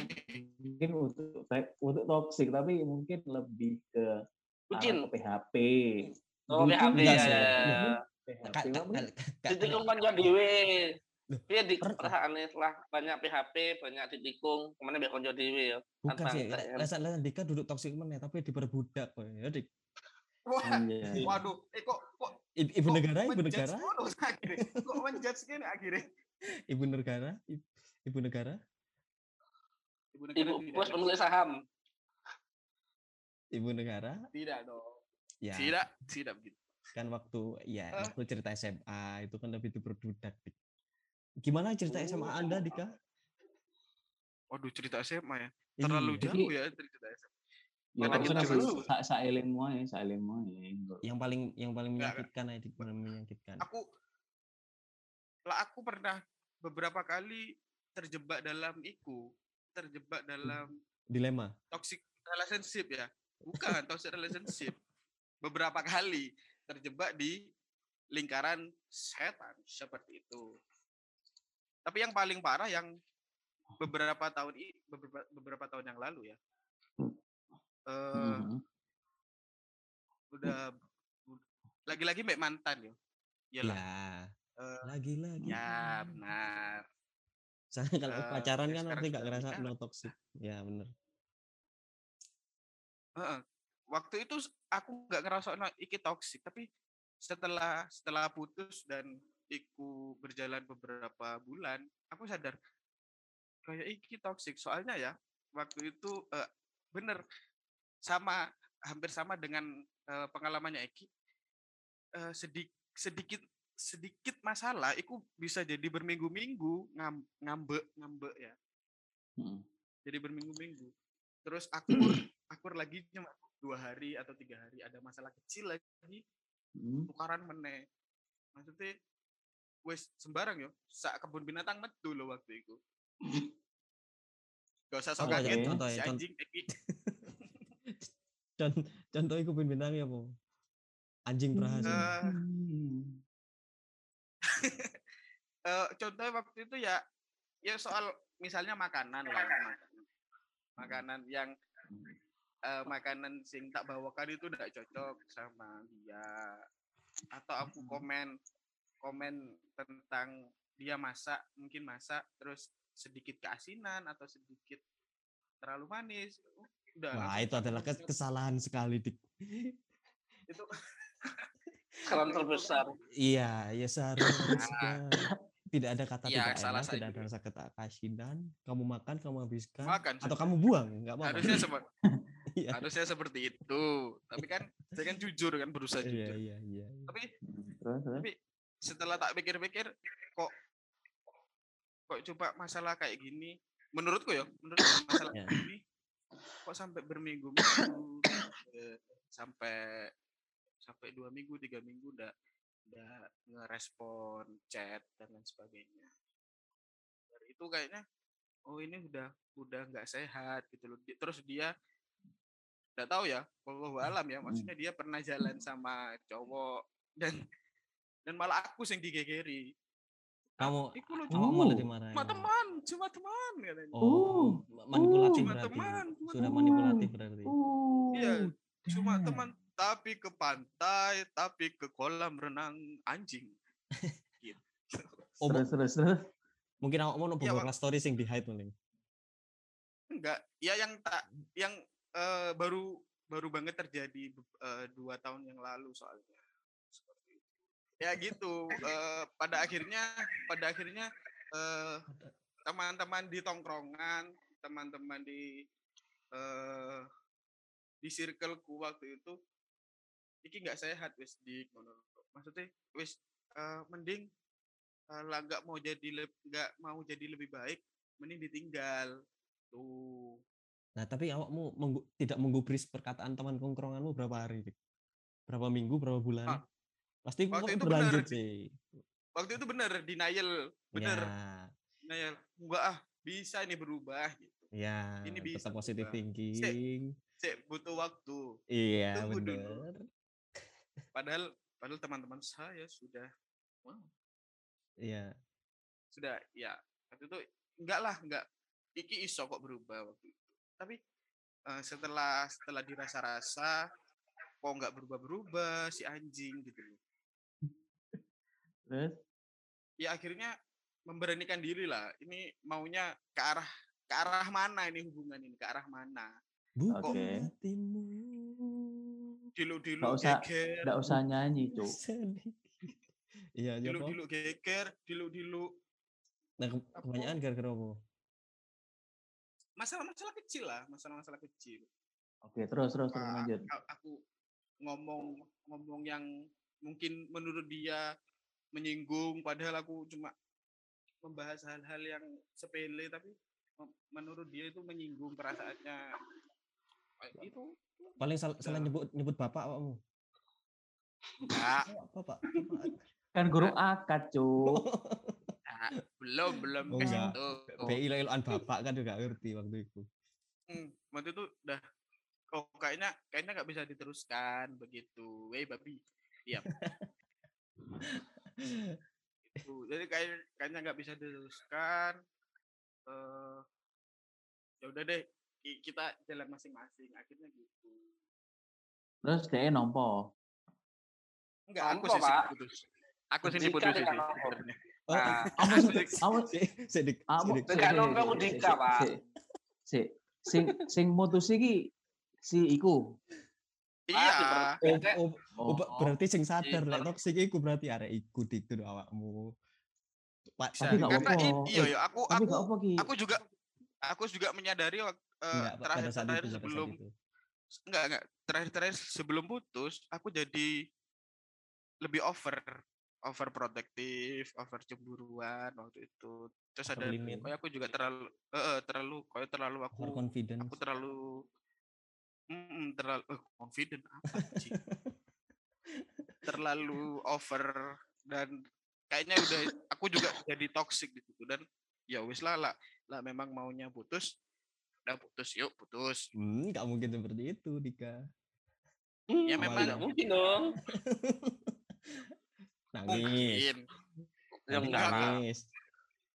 mungkin untuk untuk toxic tapi mungkin lebih ke Bucin. ke PHP. Oh, Bucin PHP enggak ya, ya. Mungkin Ka- PHP. Mungkin Ditikung kanca dhewe. Loh, Piye di per- perasaane setelah banyak PHP, banyak ditikung, ke mana mbek kanca dhewe ya. Bukan Kan sih, kan. lesan-lesan Dika duduk toksik mana tapi diperbudak kok ya, Dik. Wah, Iya. waduh, eh kok kok Ibu negara, ibu negara? <laughs> Kok menjudge gini akhirnya? ibu negara, ibu negara, Ibu negara Ibu tidak, bos pemilik saham. ibu negara, tidak dong. ya Tidak, tidak begitu. kan waktu ya Eh. waktu cerita SMA itu kan lebih diperbudak. Dik. Gimana cerita SMA Anda, Dika? Waduh, cerita SMA ya. Terlalu Iya. jauh ya cerita SMA. Ya dulu? sa wae. Yang paling yang paling menyakitkan aja, Dik, paling menyakitkan. Aku lah aku pernah beberapa kali terjebak dalam iku, terjebak dalam Dilema. toxic relationship ya. Bukan toxic relationship. Beberapa kali terjebak di lingkaran setan seperti itu. Tapi yang paling parah yang beberapa tahun ini beberapa, beberapa tahun yang lalu ya. Eh Mhm. udah lagi-lagi mbak mantan yo. Iyalah. Ya, Eh, lagi-lagi. ya benar. Soalnya kalau Eh, pacaran ya kan nanti gak sudah ngerasa no toxic. Ya, bener. Heeh. Waktu itu aku nggak ngerasa no, iki toxic, tapi setelah setelah putus dan iku berjalan beberapa bulan, aku sadar kayak iki toxic. Soalnya ya waktu itu eh, bener sama hampir sama dengan eh, pengalamannya Eki. Eh, sedik, sedikit sedikit masalah, itu bisa jadi berminggu-minggu ngam, ngambek ngambek ya. Mhm. jadi berminggu-minggu. Terus akur, <clears throat> akur lagi cuma dua hari atau tiga hari ada masalah kecil lagi Mhm. tukaran meneh. Maksudnya wes sembarang yo, sak kebun binatang metu loh waktu itu. Gak usah sok kaget Contoh ya, si contoh. anjing. <laughs> Contoh, contoh iku ben bintang ya, Po. Anjing prahasin. Eh, Hmm. <laughs> eh, contohnya waktu itu ya ya soal misalnya makanan lah makanan, makanan yang eh, makanan sing tak bawakan itu tidak cocok sama dia atau aku komen komen tentang dia masak mungkin masak terus sedikit keasinan atau sedikit terlalu manis udah Wah, itu adalah kes- kesalahan sekali, Dik. itu <laughs> Kesalahan terbesar. Iya, ya seharusnya tidak ada kata Iya, tidak salah enak, tidak ada rasa kata kasinan. Kamu makan, kamu habiskan, Makan atau saja. kamu buang, nggak apa-apa. harusnya seperti <laughs> Iya, harusnya seperti itu tapi kan saya kan jujur kan berusaha iya, jujur iya, iya. tapi Terus, terus. tapi setelah tak pikir-pikir kok kok coba masalah kayak gini menurutku ya menurutku <coughs> masalah Ya. kayak gini kok sampai berminggu-minggu <coughs> eh, sampai sampai dua minggu tiga minggu udah udah ngerespon chat dan lain sebagainya dari itu kayaknya oh ini udah udah nggak sehat gitu loh terus dia nggak tahu ya wallahu alam ya maksudnya dia pernah jalan sama cowok dan dan malah aku sing digegeri Kamu, Iku kamu Oh. malah dimarahin. cuma teman cuma teman katanya Oh, manipulatif Cuma berarti. teman, cuma Sudah teman. manipulatif berarti. Iya, cuma teman tapi ke pantai tapi ke kolam renang anjing gitu. <laughs> Oh, Terus, terus, terus. mungkin aku mau Ya, beberapa story sing di hide paling. enggak ya yang tak yang eh, baru baru banget terjadi eh, dua tahun yang lalu soalnya seperti itu. ya gitu eh, pada akhirnya pada akhirnya eh, teman-teman di tongkrongan teman-teman di eh, di circleku waktu itu iki nggak sehat wis di ngono. maksudnya wis eh, mending lah nggak mau jadi nggak mau jadi lebih baik mending ditinggal tuh Nah, tapi awakmu menggu- tidak menggubris perkataan teman kongkronganmu berapa hari? Dik? Berapa minggu, berapa bulan? Ah, Pasti waktu itu berlanjut benar, sih. waktu itu bener denial bener Ya, denial enggak ah bisa ini berubah gitu ya, Ini bisa tetap berubah. thinking. Sik, butuh waktu Iya, Tunggu dulu. Padahal padahal teman-teman saya sudah wow, Iya. sudah ya waktu itu enggak lah enggak iki iso kok berubah waktu itu tapi eh, setelah setelah dirasa-rasa kok nggak berubah-berubah si anjing gitu loh <laughs> Terus ya akhirnya memberanikan diri lah ini maunya ke arah ke arah mana ini hubungan ini ke arah mana Buka Oke. hatimu. Dilu-dilu Nggak usah- geger nggak usah nyanyi, <laughs> Cuk. <laughs> Iya, ya apa? dilu-dilu geger dilu-dilu Nah, kebanyakan gara-gara apa? masalah-masalah kecil lah masalah-masalah kecil Oke, terus terus terus lanjut. aku ngomong ngomong yang mungkin menurut dia menyinggung padahal aku cuma membahas hal-hal yang sepele tapi menurut dia itu menyinggung perasaannya itu Paling sal- salah nyebut nyebut bapak awakmu. enggak Bapak, bapak. Kan guru akad, enggak, <laughs> belum belum Oh, ke situ BI iloan bapak kan juga ngerti waktu itu. Hmm, waktu itu udah oh kayaknya kayaknya nggak bisa diteruskan begitu. Weh babi. Diam. Gitu. jadi kayak kayaknya nggak bisa diteruskan eh ya udah deh kita jalan masing-masing akhirnya gitu Terus dia nompo. enggak aku sih Pak. putus aku sih putus sih. Oh, Nah, Asik. kamu sedik, kamu sedik. Dekat nompo aku Dika, Pak. Si sing sing mutus iki si iku. iya Oh, Kayak- oh, oh, ba- berarti sing sadar Iya. lek toksik iku berarti arek iku diktu awakmu. Pak, tapi karena apa-apa. iya iya aku aku gak aku juga aku juga menyadari eh, enggak terakhir terakhir itu sebelum enggak enggak terakhir terakhir sebelum putus aku jadi lebih over over protektif over cemburuan waktu itu terus ada Overlimit. kayak aku juga terlalu eh, terlalu kayak terlalu aku Over confidence. aku terlalu mm, terlalu eh, confident apa sih <laughs> terlalu over dan kayaknya udah aku juga jadi toxic di situ dan ya wis lah lah lah memang maunya putus udah putus yuk putus Hmm, enggak mungkin seperti itu, Dika. ya Hmm, memang tidak mungkin dong. <laughs> Nangis. mungkin Ya enggak lah. nangis.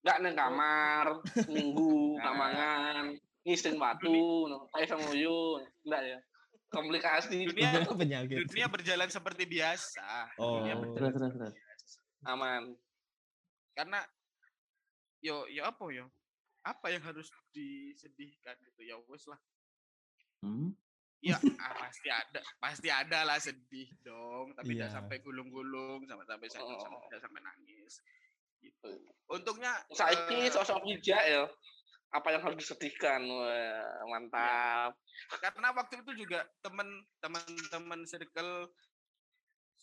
Enggak nang kamar, minggu, <laughs> Nah. nggak mangan, ngising batu, ayo sama Uyu. Enggak ya. Komplikasi. Dunia- <laughs> penyakit. dunia berjalan seperti biasa dunia Oh. berjalan Terus terus terus. Aman. karena yo yo apa yo apa yang harus disedihkan gitu ya wes lah Hmm? ya ah, pasti ada pasti ada lah sedih dong tapi tidak Iya. sampai gulung-gulung sama sampai sampai Oh. tidak sampai nangis gitu untungnya Saiki eh, sosok bijak ya. Apa yang harus disedihkan? Wah, mantap. karena waktu itu juga teman teman teman circle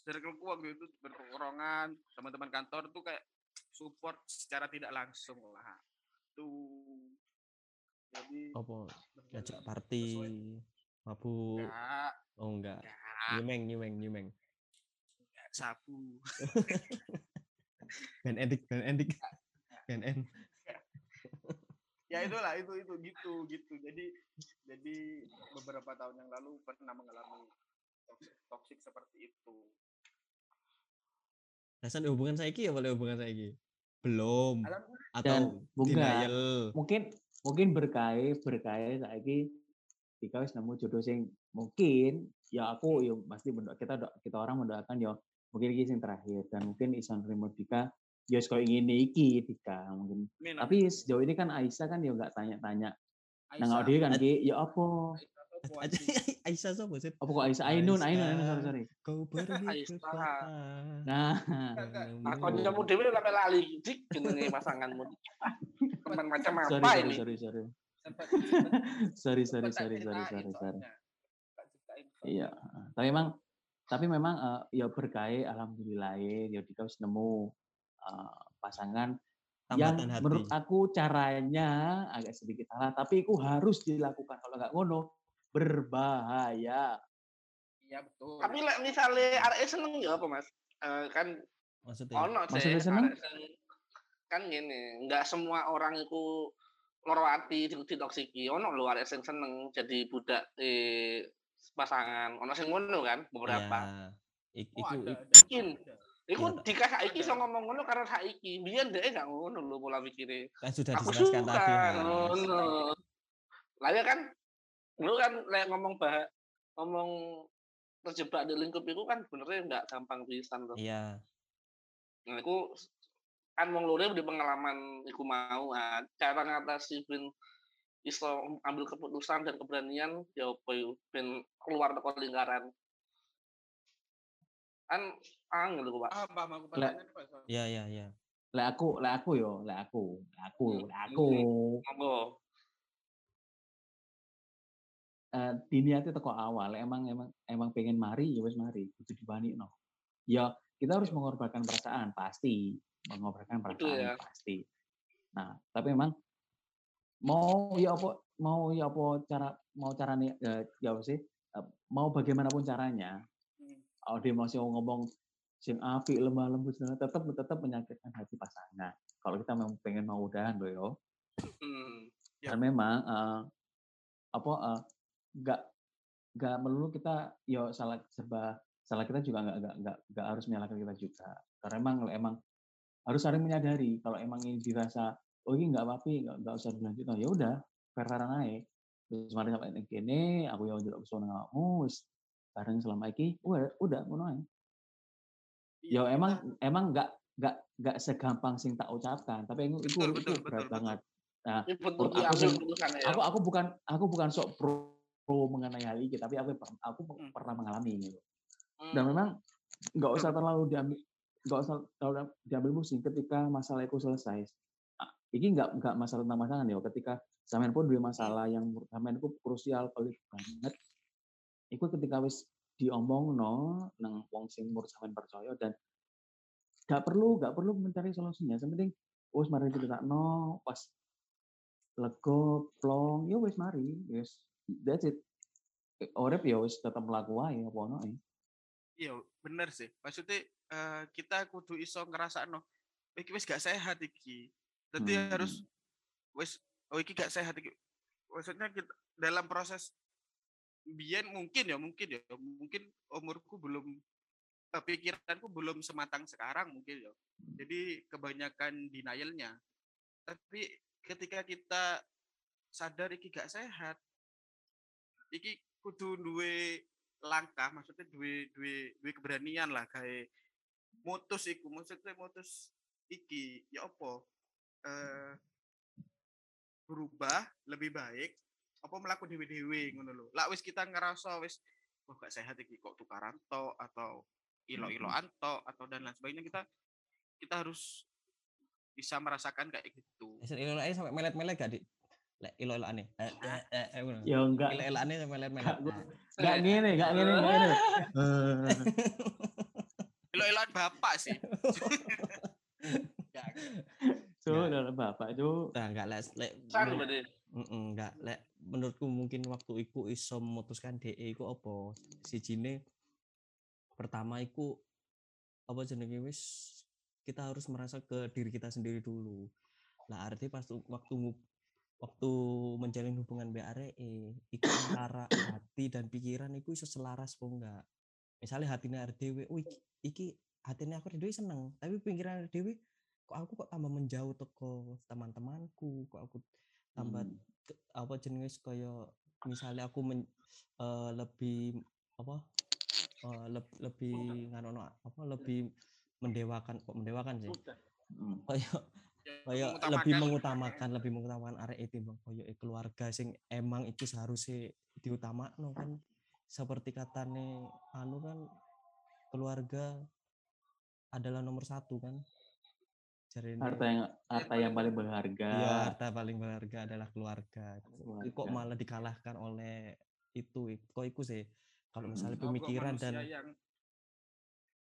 circleku waktu itu berkorongan teman-teman kantor tuh kayak support secara tidak langsung lah tuh jadi Apa? Ngajak party, mabuk. enggak Oh enggak. enggak Nyemeng, nyemeng, nyemeng. sabu <laughs> Ben edik, ben edik. Ben en. ya itulah itu itu gitu gitu jadi jadi beberapa tahun yang lalu pernah mengalami toxic, toxic seperti itu Rasanya hubungan saiki ya boleh hubungan saiki? Belum. Alhamdulillah. Atau Dan bunga denial. mungkin mungkin berkait berkait saiki jika wis nemu jodoh sing mungkin ya aku ya pasti mendoa kita do- kita orang mendoakan ya mungkin iki sing terakhir dan mungkin isan terima Dika ya kau ingin iki Dika mungkin amin. tapi sejauh ini kan Aisyah kan ya nggak tanya-tanya nang dia kan ki ya apa Aisyah sapa <laughs> sih? Apa kok Aisyah? Ainun, Ainun, Ainun, sorry, sorry. Kau pergi <laughs> ke Aisyah. kota. Nah, Aku nyamu dewe sampai lali dik jenenge pasanganmu. Teman macam sorry, apa sorry, ini? sorry, sorry. <laughs> Sorry, sorry, sorry, sorry, sorry, sorry. soalnya. Iya, tapi memang tapi memang eh, ya berkait alhamdulillah ya kita wis nemu eh, pasangan yang Tambatan hati. menurut aku caranya agak sedikit salah tapi itu harus dilakukan kalau nggak ngono berbahaya. Iya betul. Tapi lek misale arek seneng ya apa Mas? Eh, kan Maksudnya ono sih Maksudnya seneng? kan gini, nggak semua orang itu loro ati ditoksiki. Ono arek sing seneng jadi budak eh, pasangan. Ono sing ngono kan beberapa. ya, ik- Oh, iku, Mungkin. Iku Iya, tak- dikah saiki iso ngomong ngono karena saiki. Biyen dhek gak ngono lho pola pikire. kan sudah Aku dijelaskan suka tadi. Ngono. Lah ya kan lu kan lek ngomong bah ngomong terjebak di lingkup itu kan benernya nggak gampang pisan tuh. Iya. Nah, aku kan wong loro di pengalaman iku mau ah, cara ngatasi ben iso ambil keputusan dan keberanian ya apa yo ben keluar dari lingkaran. Kan angel lho, Pak. Ah, aku Pak. Soal- Iya, iya, iya. Lek aku, lek aku yo, lek aku, lek aku, Hmm, lek aku. Monggo. Eh diniati teko awal emang emang emang pengen mari ya wes mari itu dibani no ya kita harus mengorbankan perasaan pasti mengorbankan perasaan ya. pasti nah tapi memang mau ya apa mau ya apa cara mau caranya eh, ya apa sih eh, mau bagaimanapun caranya Hmm. kalau dia masih mau ngomong sing api lemah lembut tetap tetap menyakitkan hati pasangan kalau kita memang pengen mau udahan loh yo Hmm. Ya. dan memang eh, apa eh, nggak nggak melulu kita yo salah serba salah kita juga nggak nggak nggak nggak harus menyalahkan kita juga. Karena emang emang harus saling menyadari kalau emang ini dirasa oh ini nggak apa-apa nggak nggak usah dilanjut ya udah fair naik terus mari sampai ini kene aku yang juga ngamu wis bareng selama ini udah udah ngono ae. Iya, ya emang emang nggak nggak nggak segampang sing tak ucapkan tapi itu itu, Betul, itu betul, berat betul, banget. Nah aku keputusan ya. aku aku bukan aku bukan sok pro, pro mengenai hal ini tapi aku aku Hmm. pernah mengalami gitu Hmm. dan memang nggak usah terlalu diambil nggak usah terlalu diambil pusing ketika masalah itu selesai. Ini nggak nggak masalah tentang pasangan ya ketika sampean pun dua masalah yang sampean itu krusial pelik banget itu ketika wis diomong no nang wong sing menurut sampean percaya dan nggak perlu nggak perlu mencari solusinya. Yang penting wis mari cerita no pas lego plong ya wis mari wis that's it Orep ya wis tetap melaku wae apa ono. Iya, bener sih. Maksudnya eh, kita kudu iso ngerasakno iki wis gak sehat iki. Jadi Hmm. harus wis oh iki gak sehat iki. Maksudnya kita, dalam proses biyen mungkin ya, mungkin ya, mungkin umurku belum pikiranku belum sematang sekarang mungkin ya. Jadi kebanyakan denialnya. Tapi ketika kita sadar iki gak sehat, iki kudu duwe langkah maksudnya duwe duwe duwe keberanian lah kayak mutus iku. Maksudnya mutus iki ya apa? Eh berubah lebih baik apa melakukan dewe dewe ngono lho. Lah wis kita ngerasa wis wah gak sehat iki kok tukaran to atau ilo iloan to atau dan lain sebagainya kita kita harus bisa merasakan kayak gitu. Ilo sampai melet-melet gak di? Lek ilo ngono. Ya enggak. Ilo sampai melet-melet. Gak, gua- enggak gini, enggak gini, enggak gini. ilo iloan bapak sih. Enggak. dalam bapak itu Nah, enggak lek lek enggak lek menurutku mungkin waktu iku iso memutuskan DE iku apa? Sijine pertama iku apa jenenge wis kita harus merasa ke diri kita sendiri dulu. Lah artinya pas tu- waktu waktu menjalin hubungan BRE iku antara hati dan pikiran iku iso selaras apa enggak misalnya hatinya dhewe "Oh, iki, iki hatinya aku dhewe seneng tapi pikiran dhewe kok aku kok tambah menjauh teko teman-temanku kok aku tambah Hmm. ke- apa jenis kaya misalnya aku men, eh, lebih apa eh, leb- lebih nganono apa lebih mendewakan kok mendewakan sih Hmm. kaya kayak lebih mengutamakan- mengutamakan lebih mengutamakan arek itu bang koyo keluarga sing emang itu seharusnya diutamakno kan seperti katane anu kan keluarga adalah nomor satu kan jadi harta yang harta yang paling berharga Iya, harta paling berharga adalah keluarga. Kok Keluarga. malah dikalahkan oleh itu? Kok itu sih? Kalau Hmm. misalnya pemikiran dan yang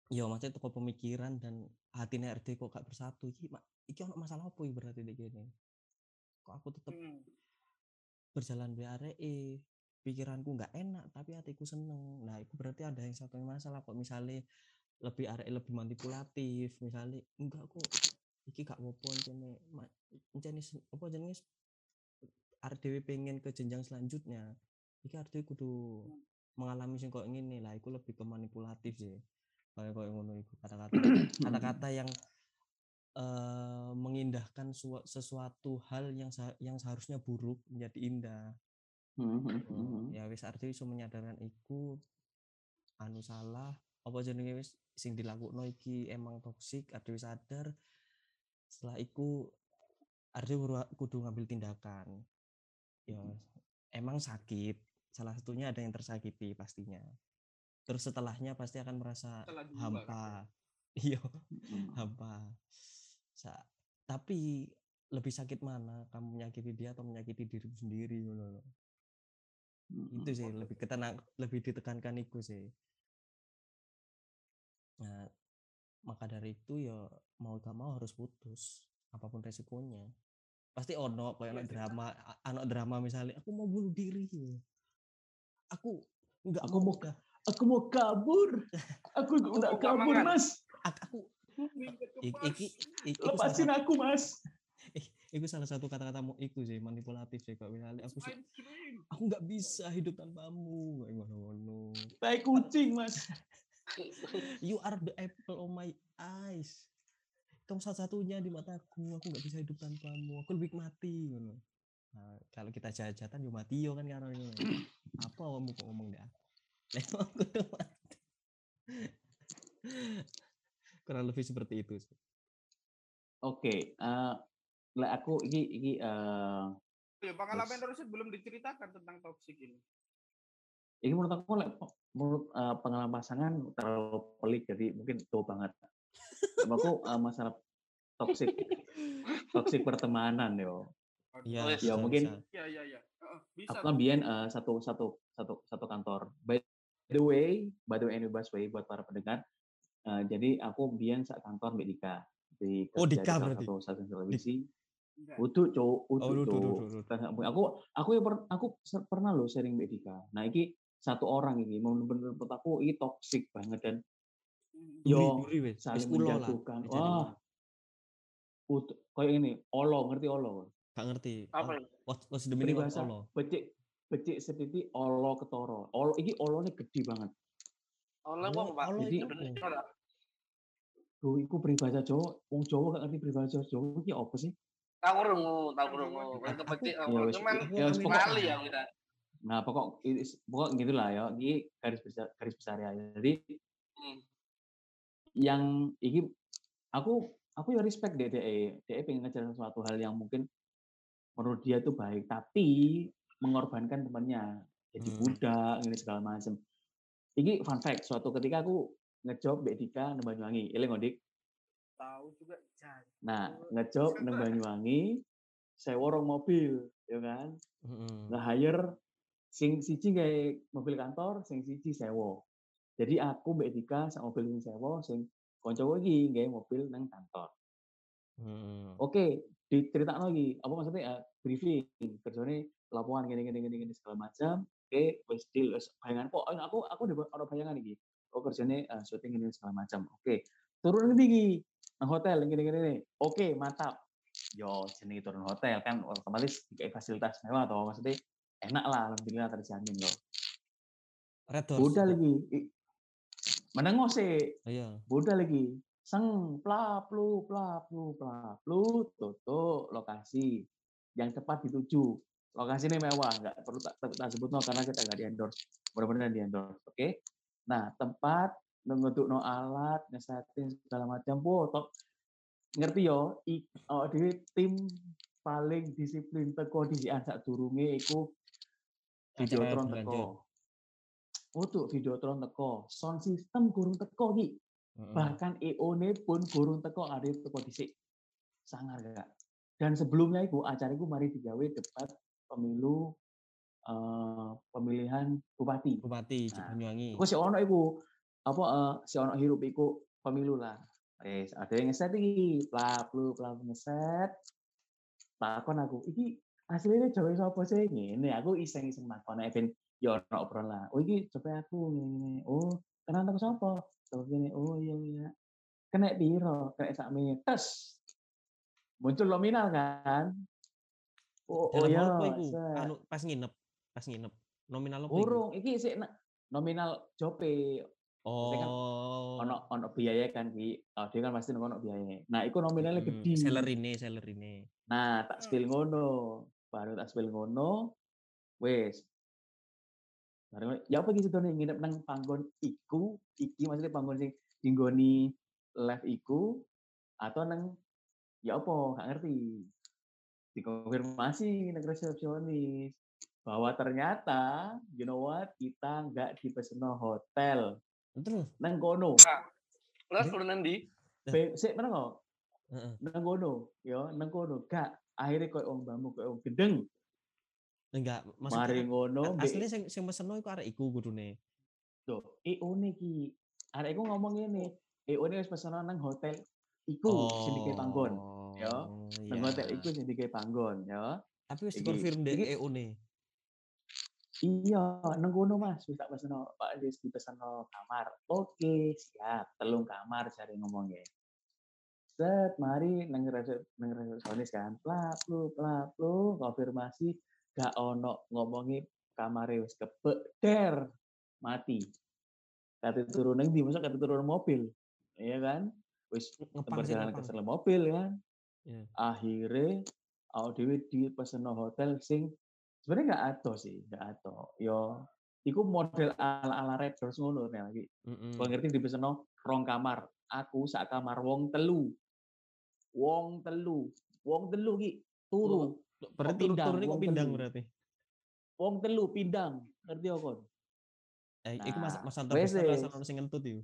iya maksudnya toko pemikiran dan hati RT kok gak bersatu iki mak iki ono masalah apa berarti di gini? Kok aku tetap Hmm. berjalan BRE pikiranku nggak enak tapi hatiku seneng. Nah itu berarti ada yang satu yang masalah kok misalnya lebih arek lebih manipulatif misalnya enggak kok iki gak apa-apa encene apa jenenge arek dhewe pengen ke jenjang selanjutnya iki arek dhewe kudu mengalami sing kok ngene. Lah iku lebih ke manipulatif sih kayak kayak ngono iku. Kata-kata <clears throat> kata-kata yang eh, mengindahkan sua- sesuatu hal yang yang seharusnya buruk menjadi indah. Hmm, hmm, Oh, hmm, hmm. ya wis arti iso menyadarkan iku anu salah apa jenenge wis sing dilakukno iki emang toksik arti wis sadar. Setelah iku arti kudu ngambil tindakan. Ya emang sakit salah satunya ada yang tersakiti pastinya. Terus setelahnya pasti akan merasa hampa. <laughs> iya Hmm. hampa tapi lebih sakit mana kamu menyakiti dia atau menyakiti diri sendiri loh Hmm, itu sih lebih ketenang lebih ditekankan itu sih. Nah maka dari itu ya mau gak mau harus putus apa pun resikonya. Pasti ono kayak Iya anak drama anak drama misalnya aku mau bunuh diri gitu. aku nggak Aku mau mau aku mau kabur. <laughs> Aku mau kabur mas. Ak- aku Iki <laughs> ik- iku salah lepasin aku mas iku salah satu kata-kata mu iku sih manipulatif sih kok misalnya aku aku nggak bisa hidup tanpamu ngono-ngono tai kucing mas <laughs> You are the apple of my eyes. Kamu salah satunya di mataku. Aku nggak bisa hidup tanpamu. Aku lebih mati. ngono. Nah, kalau kita jahat-jahatan yo mati yo kan ini. Apa kamu kok ngomong dah? <laughs> Aku tuh mati. Kurang lebih seperti itu. sih. oke eh, lah aku iki eh, Ya, pengalaman Terus. belum diceritakan tentang toxic ini. ini menurut aku menurut eh, pengalaman pasangan terlalu pelik jadi mungkin jauh banget Sama aku eh, masalah toksik toksik pertemanan yo Iya. Ya, bisa, mungkin-. Iya, iya, iya. Heeh, bisa. aku kan biyen eh, satu satu satu satu kantor by the way by the way anyway way buat para pendengar eh, jadi aku biyen sak kantor Mbak Dika di Oh, kerja di Dika salah berarti? satu stasiun televisi. Utuh cowok, utuh Oh, duh, cowok. aku aku aku ya per- aku pernah loh sharing Mbak Dika. Nah, iki satu orang ini bener-bener menurut aku ini toksik banget dan Hmm. yo saling menjatuhkan. Wah, ulo. ut, kayak ini, olo, ngerti olo? Gak ngerti. Apa Oh? What's, what's the meaning of Allah? becik becik setiti olo ketoro. Olo iki olone gede banget. Oleh wong Pak. Jadi- itu. Duh, iku peribahasa Jawa. Wong Jawa gak ngerti peribahasa Jawa iki apa sih? Tahu krungu, tahu krungu. Aku- Kalau aku- cuman ya pokok- ya kita. Nah, pokok pokok gitulah ya. Iki garis besar garis besar ya. Jadi Hmm. yang iki aku aku ya respect deh DE. DE pengen ngejar suatu hal yang mungkin menurut dia tuh baik, tapi mengorbankan temannya. Jadi Hmm. budak ini segala macam. Iki fun fact, suatu ketika aku ngejob Mbak Dika nang Banyuwangi. Eling ngodik. Tahu juga jangan. Nah, ngejob nang Banyuwangi sewa rong mobil, ya kan? Mm-mm. nge-hire sing siji gawe mobil kantor, sing siji sewa. Jadi aku Mbak Dika sak mobil sing sewa, sing koncoku iki gawe mobil nang kantor. Mm-mm. Oke, diceritakno iki, apa maksudnya ya, briefing, kerjane laporan gini gini gini gini segala macam. Oke, wis deal, wis bayangan kok aku aku udah ada bayangan iki. Oh kerjane eh, syuting ini segala macam. Oke. Turun ngendi iki? Nang hotel gini gini gini. Oke, mantap. Yo jenenge turun hotel kan otomatis dikai fasilitas mewah toh maksudnya enak lah alhamdulillah terjamin loh. Red Doors. Budal lagi. Menengok sih, Iya. budal lagi. Seng, plaplu, plaplu, plaplu, tutup lokasi yang tepat dituju. Lokasi ini mewah, nggak perlu tak, tak, tak sebut no, karena kita nggak di endorse. Mudah-mudahan di endorse, oke? Nah, tempat untuk no alat, ngesetting segala macam, po, top. ngerti yo i awak dhewe tim paling disiplin teko disian sadurunge iku Videotron teko. Oh tuh Videotron teko. Sound system gurung teko ki. Bahkan EO-ne pun gurung teko ada teko dhisik. Sangar gak? Dan sebelumnya itu acara itu mari digawe debat pemilu eh, pemilihan bupati. Bupati Nah, Banyuwangi. Iku si ono iku apa eh, si ono hirup iku pemilu lah. Wes ada yang ngeset iki, plap lu plap ngeset. Takon aku, iki aslinya Jawa sapa sih ngene. Aku iseng-iseng takon nek ben yo ono obrolan lah. Oh iki coba aku ngene. Oh, kenal aku sapa? Coba gini. Oh iya iya. Kena piro? Kena sak tes. Muncul nominal kan? Oh, oh Dalam iya. hal apa iku? Anu pas nginep, pas nginep. Nominal iku? Urung, iki sik nominal jope kan Oh. ono ono biaya kan ki. Oh, dia kan pasti ono biaya. Nah, iku nominalnya Hmm, gede. Salarine, salarine. Nah, tak spill ngono. Baru tak spill ngono. Wes. Baru ya apa iki sedone nginep nang panggon iku, iki maksudnya panggon sing dinggoni live iku atau nang ya apa gak ngerti. Dikonfirmasi nang resepsionis bahwa ternyata you know what kita nggak dipeseno hotel Terus? nang kono. Terus udah nanti Be, sik mana kok? Heeh. Nang kono, yo nang kono. Gak akhirnya koyo wong bamu koyo wong gendeng. Enggak, Mari maksudnya ngono, kan, be, aslinya sing sing meseno iku arek iku kudune. Tuh, EO nih ki. Arek iku ngomong ngene, EO nih wis pesona nang hotel iku sing dikei panggon. Ya. Oh, Nang iya. hotel iku sing dikei panggon, ya. Tapi wis dikonfirm dek EO ne. Iya, nang kono Mas, wis tak peseno Pak wis dipeseno kamar. Oke, siap. Telung kamar cari ngomongnya. Set, mari nang resep nang resepsionis kan. Plap lu, plap lu, konfirmasi gak ono ngomongi kamare wis kebek der mati. Kate turun nang ndi, masa kate turun mobil. Iya kan? Wis sih perjalanan ke mobil kan. Iya. Akhirnya awak dhewe di peseno hotel sing sebenarnya nggak ada sih, nggak ada. Yo, iku model ala-ala Red Doors ngono nih lagi. Heeh. Kau ngerti di peseno rong kamar. Aku sak kamar wong telu. Wong telu. Wong telu ki turu. Berarti Kok pindang, wong pindang telu. berarti. Wong telu pindang. Ngerti kon? Eh, iku mas Nah, Mas rasa ono sing ngentut iku.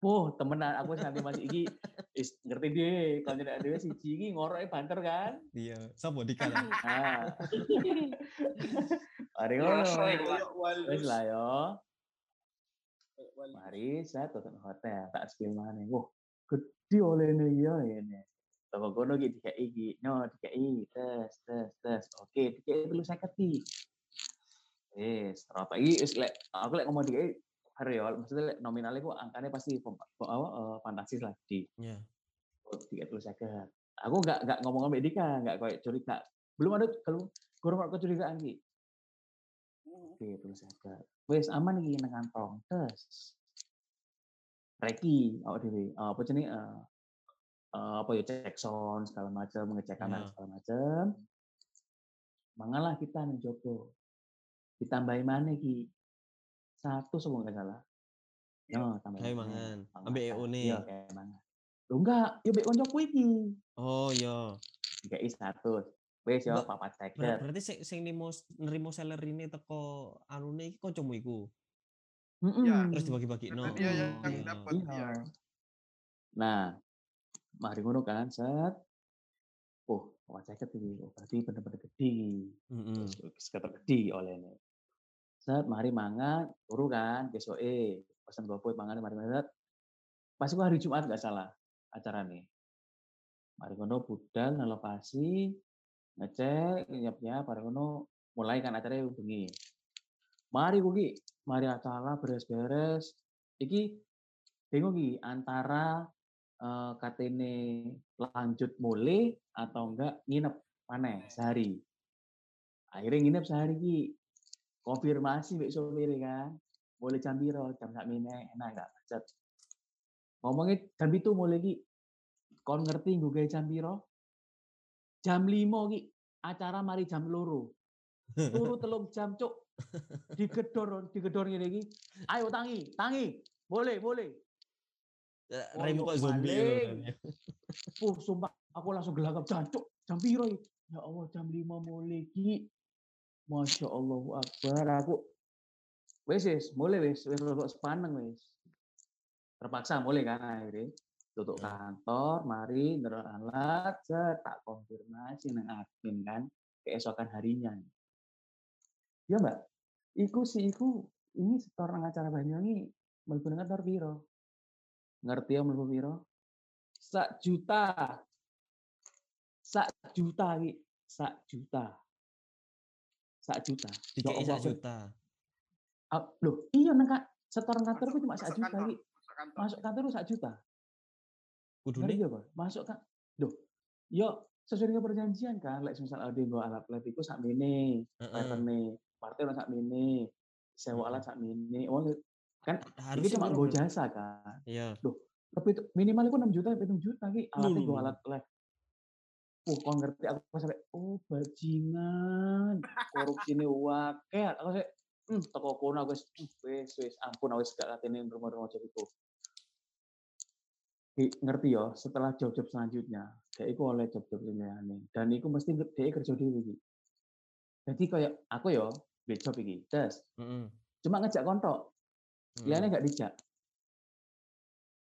Wah, temenan aku nanti masih iki is ngerti deh kalau tidak ada siji iki ngoroke banter kan. Iya, sapa dikala. Nah. Mari ngono. Wis lah yo. Mari saya tutup hotel, tak spill mana. Wah, gede oleh nih ya ini. Toko kono gitu dikai iki, no dikai tes tes tes. Oke, dikai dulu saya keti. Wis, rata iki wis lek aku lek ngomong dikai ya, maksudnya nominalnya ku angkanya pasti apa eh, fantastis lah di Iya. tiga puluh second. Aku nggak nggak ngomong sama Dika, nggak kayak curiga. Belum ada kalau kurang ada kecurigaan ki. Oke, puluh second. Wes aman iki nang kantong. Tes. Reki, awak dhewe. Eh, apa jenenge eh, eh, apa ya cek sound segala macam, ngecek kamera Iya. segala macam. Mangalah kita nih Joko. Ditambahin mana ki? Satu semua nggak salah. No, tambahin. Kayak mangan. Ambek EO ne. Iya, kayak mangan. Lo enggak, yo mbek koncoku iki. Oh iya. DKI status. Wes yo papat Ber- berarti sing sing nimo nerimo salary ini teko anune iki kancamu iku. Mm-mm. Terus dibagi-bagi no. Dia yang Oh, iya. dapat Iya. ya. Nah, mari ngono kan, set. Oh, papat seket iki. Oh, berarti bener-bener gede. Heeh. Sekitar gede oleh ini. Set, mari mangan, turu kan, besok eh, pesan GoFood mangan, mari mangan. Pas itu hari Jumat nggak salah acara nih. Mari ngono budal nang lokasi, ngecek, nyiap-nyiap, mari ngono mulai kan acaranya bengi. Mari kuki, mari acara beres-beres. Iki bingung ki antara eh, katene lanjut mulai atau enggak nginep mana sehari. Akhirnya nginep sehari ki konfirmasi mbek sopir kan. Boleh jam piro? Jam sak mene enak enggak macet. Ngomongnya jam itu mulai ki kon ngerti gue jam piro? Jam 5 ki acara mari jam loro. Turu telung jam cuk. Digedor, digedor ngene iki. Ayo tangi, tangi. Boleh, boleh. Rem kok zombie gitu maling. kan ya. Uh, sumpah aku langsung gelagap jancuk. Jam piro? Ya Allah, jam 5 mulai ki. Masya Allah Akbar. Aku wis wis, mulai wis, wis rodok sepaneng wis. Terpaksa mulai kan akhirnya. Tutup Ya. kantor, mari ndelok alat, tak konfirmasi nang admin kan keesokan harinya. Ya Mbak, iku sih iku ini setor nang acara Banyuwangi mlebu nang kantor piro? Ngerti ya mlebu piro? Sak juta. Sak juta iki, sak juta. Sak juta. Ya Dikei Allah, sak juta. Ah, loh, iya nang setoran kantor Masuk- itu cuma sak juta kantor, iki. masuk kantor. Masuk kantor itu sak juta. Kudune Ngerti apa? Masuk kan. Loh, yo sesuai dengan perjanjian kan, lek misal ada nggo alat lab iku sak mene, paterne, partai ono sak mene, sewa alat sak mene. Oh, kan ini Harusnya cuma Bro. jasa kan. Iya. Tapi itu minimal itu 6 juta, 7 juta ki Loh, loh, nggo loh. alat. Oh, kok ngerti aku sampai oh bajingan, korupsi ini wakil. Aku sih, hmm, toko kono aku wis, "Hmm, wis ampun aku gak katene rumah-rumah jadi itu. Ngerti ya setelah job-job selanjutnya dia itu oleh job-job ini dan itu mesti dia kerja dewi iki. jadi kayak aku ya di job iki tes Heeh. cuma ngejak kontok heeh. liane gak dijak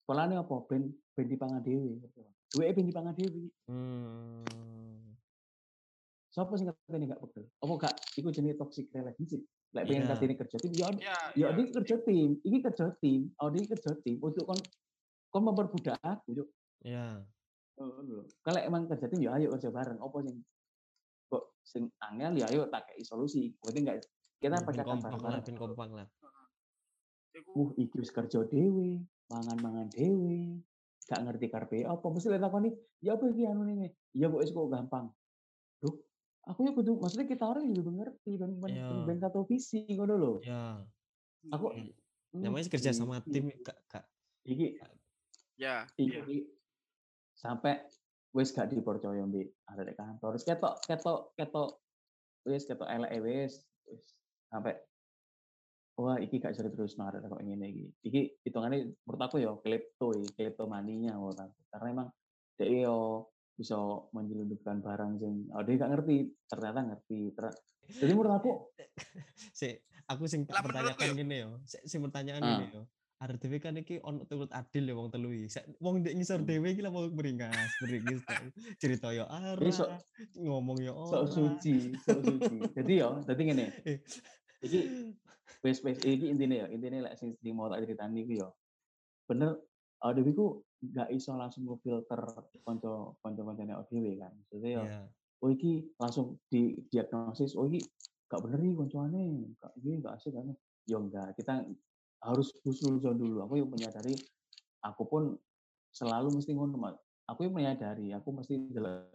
sekolahnya apa ben ben dipangan dewi duwe ben dipangan dewi Hmm. siapa sih katanya gak pegel apa gak iku jenis toxic relationship lek pengen Iya. katanya kerja tim ya Ya, ya ya, ini kerja tim ini kerja tim oh ini kerja tim untuk kon kon memperbudak aku yuk Iya. Kalau emang kerja tim ya ayo kerja bareng. Apa sing kok sing angel ya ayo tak kei solusi. Berarti enggak kita pecahkan kompak lah, ben kompak lah. iku Uh, iki wis kerja dhewe, mangan-mangan dhewe. Gak ngerti karpe apa mesti lek takoni, ya apa iki anu ini? Ya kok wis kok gampang. Duh, aku ya kudu maksudnya kita orang juga ngerti ben ben, Iya. ben satu visi ngono lho. Ya. Aku i- hmm, Namanya kerja sama iki- tim gak gak Iki ya, iki ya. iki sampai wis gak dipercaya mbek ada di kantor. Wis ketok ketok ketok wis ketok elek wis sampai wah iki gak bisa terus no ada kok ngene iki. Iki hitungannya menurut aku ya klepto ya, kleptomaninya menurut aku. Karena emang dia yo bisa menyelundupkan barang sing oh dia gak ngerti ternyata ngerti Ter- jadi menurut aku <laughs> si aku sing tak pertanyakan yo- gini yo. Si, si pertanyaan Ah. gini yo. Ada dhewe kan iki ono turut adil ya wong telu iki. Wong ndek ngisor Hmm. dhewe iki lah mau beringas, beringis. cerita yo sok- arah, ngomong yo sok ora. suci sok suci jadi yo jadi ngene <laughs> Eh, iki wis wis iki intine ya intine lek sing mau tak critani iku ya bener ODW ku gak iso langsung ngefilter konco konco koncone ODW kan. Maksudnya ya Iya. oh iki langsung di diagnosis oh iki gak bener nih koncoane gak iki gak asik kan. Ya enggak kita harus husnuzon dulu. Aku yang menyadari aku pun selalu mesti ngono aku yang menyadari aku mesti delok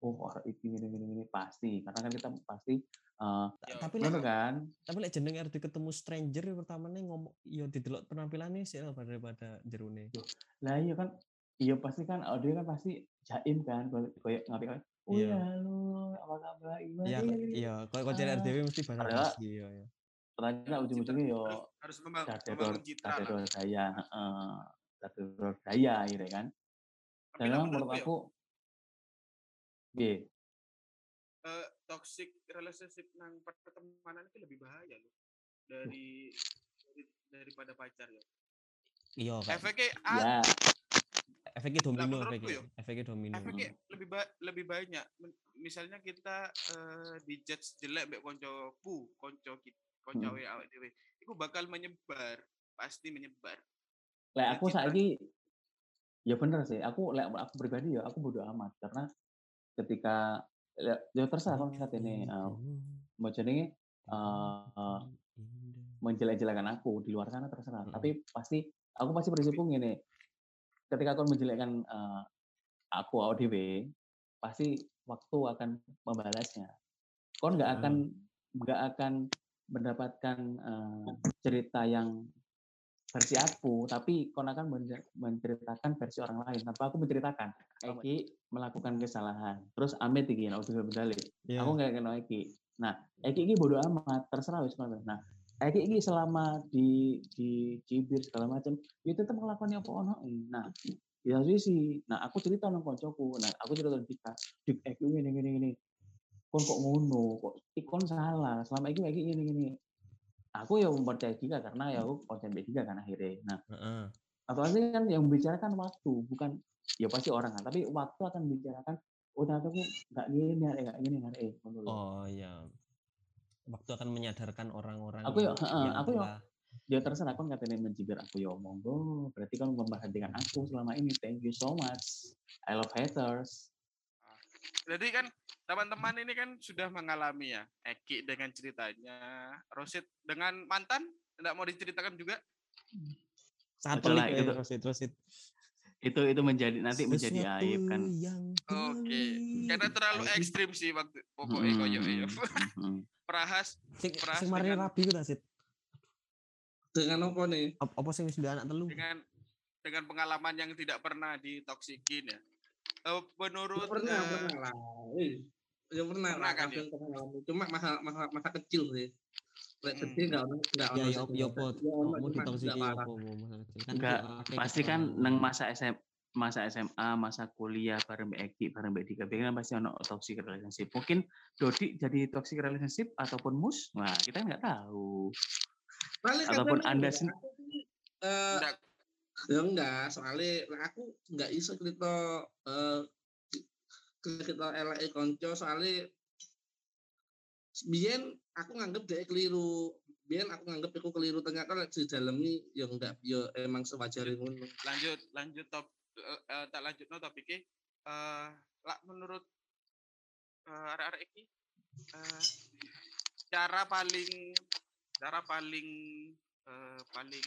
oh orang iki gini gini gini pasti karena kan kita pasti eh Ta- Yo, Tapi lek kan tapi lek jeneng RD ketemu stranger pertama nih ngomong yo didelok penampilannya sih daripada jerone. lah iya kan iya pasti kan audio kan pasti jaim kan kayak ngapain kan oh Iya. ya halo apa kabar gimana Iya, iya, kalau kau cari Ah, RDW mesti bahasa padahal basi, iya, iya. ternyata ujung-ujungnya yo harus, membangun, citra lah. heeh kadedor daya gitu kan Tapi dan memang menurut menurutku ya, aku iya eh, toxic relationship nang pertemanan itu lebih bahaya loh dari, dari daripada pacar ya. Iya. Efeknya ya Efeknya domino, efeknya, yo, efeknya domino. efeknya lebih ba- lebih banyak. Misalnya kita eh, dijudge jelek mbek koncoku, konco kita, konco Hmm. awake dhewe. Itu bakal menyebar, pasti menyebar. lek Nah, aku citra. saiki ya bener sih aku lek aku pribadi ya aku bodo amat karena ketika ya, terserah kalau kata ini uh, mau jenenge eh, menjelek-jelekan aku di luar sana terserah. Tapi pasti aku pasti prinsipku gini. Ketika kau menjelekkan eh, aku ODW, pasti waktu akan membalasnya. Kau nggak akan nggak akan mendapatkan eh, cerita yang versi aku, tapi kau akan men- menceritakan versi orang lain tanpa aku menceritakan. Eki melakukan kesalahan, terus Amit iki, nah, udah berdalih Iya. aku nggak kenal Eki. Nah, Eki ini bodo amat, terserah wis. Nah, kayak ini selama di di cibir segala macam ya tetap ngelakuin apa ono. Nah ya sih nah aku cerita nang koncoku. Nah aku cerita nang Dika. Dik eh ini ini ini kon kok ngono? Kok ikon salah? Selama ini kayak gini gini aku ya mempercayai Dika karena ya aku konsen Dika kan akhirnya nah Heeh. atau sih kan yang membicarakan waktu bukan ya pasti orang kan tapi waktu akan membicarakan oh ternyata aku nggak gini hari nggak gini hari eh lho. Oh iya. Waktu akan menyadarkan orang-orang Aku ya, yang- heeh, yang aku ya. ya terserah kan katanya mencibir aku ya monggo berarti kan memperhatikan aku selama ini thank you so much I love haters Jadi kan teman-teman ini kan sudah mengalami ya Eki dengan ceritanya, Rosid dengan mantan tidak mau diceritakan juga. sangat Ojo lah, pelik itu- ya, Rosid, Rosid. itu itu menjadi nanti menjadi Sesuatu aib kan Oke, karena pelik. terlalu Aib. ekstrim sih waktu pokoknya Mm-mm, koyo ya. mm-mm. <laughs> Perahas Sing Peras sing dengan- rabi ku ta, Sid? Dengan apa nih? Ap- Apa sing wis duwe anak telu? dengan dengan pengalaman yang tidak pernah ditoksikin ya. Eh, menurut pernah, eh, pernah lah. Eh, Ya pernah, Pernah lah, kan, pernah ngalamin. Cuma masa masa masa kecil sih. Lek gede enggak ono enggak Ya ono ya ya parah. apa mau masa kecil kan Enggak, pasti kan keterangan. neng masa SM masa SMA, masa kuliah bareng Mbak Eki, bareng Mbak Dika, biasanya pasti ono toxic relationship. Mungkin Dodi jadi toxic relationship ataupun mus, nah kita nggak tahu. Paling Ataupun Anda sih, eh, enggak, ya enggak, soalnya aku enggak iso cerita eh cerita elek konco soalnya biyen aku nganggep dia keliru. Biyen aku nganggep aku keliru. Ternyata di dalam ini ya enggak ya emang sewajarnya ngono. lanjut lanjut top eh, eh, tak lanjut no topiknya. Eh lah menurut eh, arek-arek iki eh, cara paling cara paling eh, paling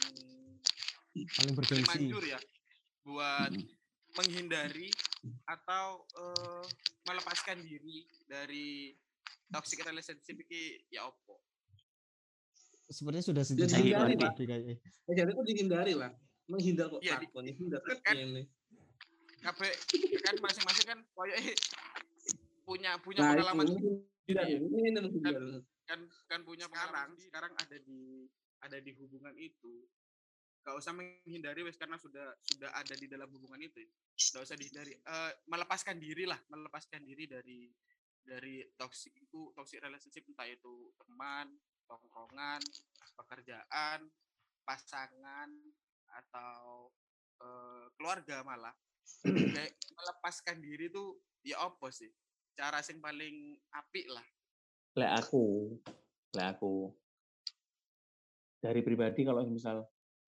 paling bergengsi. manjur ya buat menghindari atau eh, melepaskan diri dari toxic relationship iki ya opo? Sepertinya sudah Ya, sejauh dihindari, itu Pak. ya jadi aku dihindari lah menghindar kok Iya, di- takut menghindar kan kan- ini kabeh kan masing-masing kan koyo punya punya nah itu pengalaman menghindar Iya. ini ini menghindar. Kan kan punya sekarang sekarang ada di ada di hubungan itu gak usah menghindari wes karena sudah sudah ada di dalam hubungan itu gak usah dihindari. Eh, melepaskan diri lah melepaskan diri dari dari toxic itu toxic relationship entah itu teman tongkrongan pekerjaan pasangan atau eh, keluarga malah. Kayak melepaskan diri tuh ya apa sih? Cara sing paling apik lah. Lek aku, lek aku. Dari pribadi kalau misal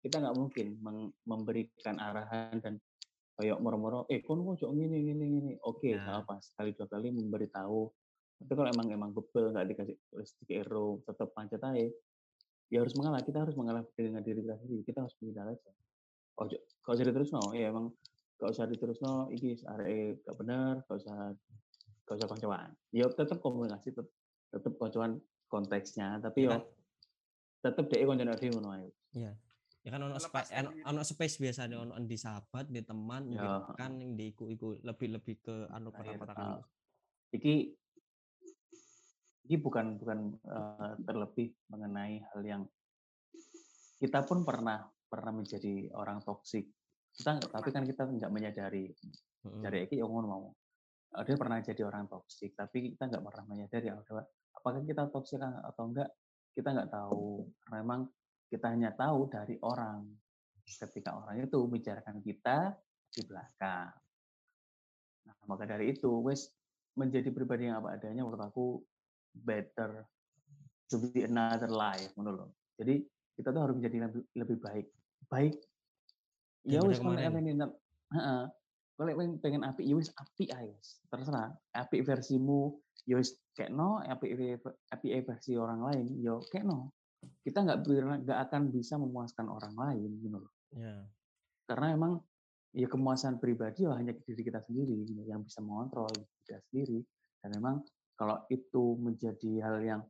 kita nggak mungkin memberikan arahan dan kayak moro-moro, eh kon kok gini gini gini, oke Nah. nggak apa sekali dua kali memberitahu. Tapi kalau emang emang bebel nggak dikasih listrik ero tetap pancet aja, ya harus mengalah. Kita harus mengalah dengan diri kita sendiri. Kita harus menghindar aja. Ojo, gak usah diterus no, ya emang gak usah diterus no, ini arek gak bener, gak usah gak usah koncoan. Ya tetap komunikasi, tetap tetap koncoan konteksnya, tapi Ya yo tetap deh koncoan dhewe ngono ae. Iya. Ya kan ono space ono space biasanya ono di sahabat, di teman, mungkin Ya. kan yang di iku iku lebih lebih ke anu kata-kata. Iki ini bukan bukan eh, terlebih mengenai hal yang kita pun pernah pernah menjadi orang toksik. Kita tapi kan kita nggak menyadari. Heeh. Dari Eki yang mau. Dia pernah jadi orang toksik, tapi kita nggak pernah menyadari apakah apakah kita toksik atau enggak. Kita nggak tahu. Karena memang kita hanya tahu dari orang. Ketika orang itu membicarakan kita di belakang. Nah, maka dari itu, wes menjadi pribadi yang apa adanya menurut aku better to be another life menurut. Jadi kita tuh harus menjadi lebih, lebih baik. Baik. Ya wes pengen. Kalau pengen, pengen api, ya wes api aja. Terserah. Api versimu, ya wes kayak no, api api versi orang lain, yo kayak no. Kita nggak nggak akan bisa memuaskan orang lain, menurut Ya. karena emang ya kemuasan pribadi ya hanya diri kita sendiri gitu, yang bisa mengontrol diri kita sendiri dan memang kalau itu menjadi hal yang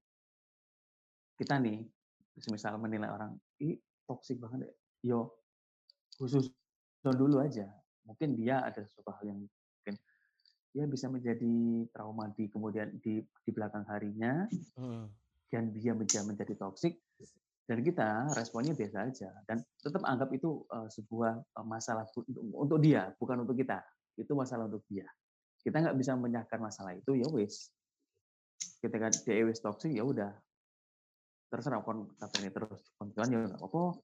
kita nih misal menilai orang ih toksik banget yo khusus dulu aja mungkin dia ada sesuatu hal yang mungkin dia bisa menjadi trauma di kemudian di di belakang harinya Heeh. dan dia menjadi menjadi toksik dan kita responnya biasa aja dan tetap anggap itu uh, sebuah uh, masalah untuk, dia bukan untuk kita. Itu masalah untuk dia. Kita nggak bisa menyahkan masalah itu ya wis. Ketika dia wis toxic ya udah. Terserah kon katanya terus kontuan ya nggak apa-apa.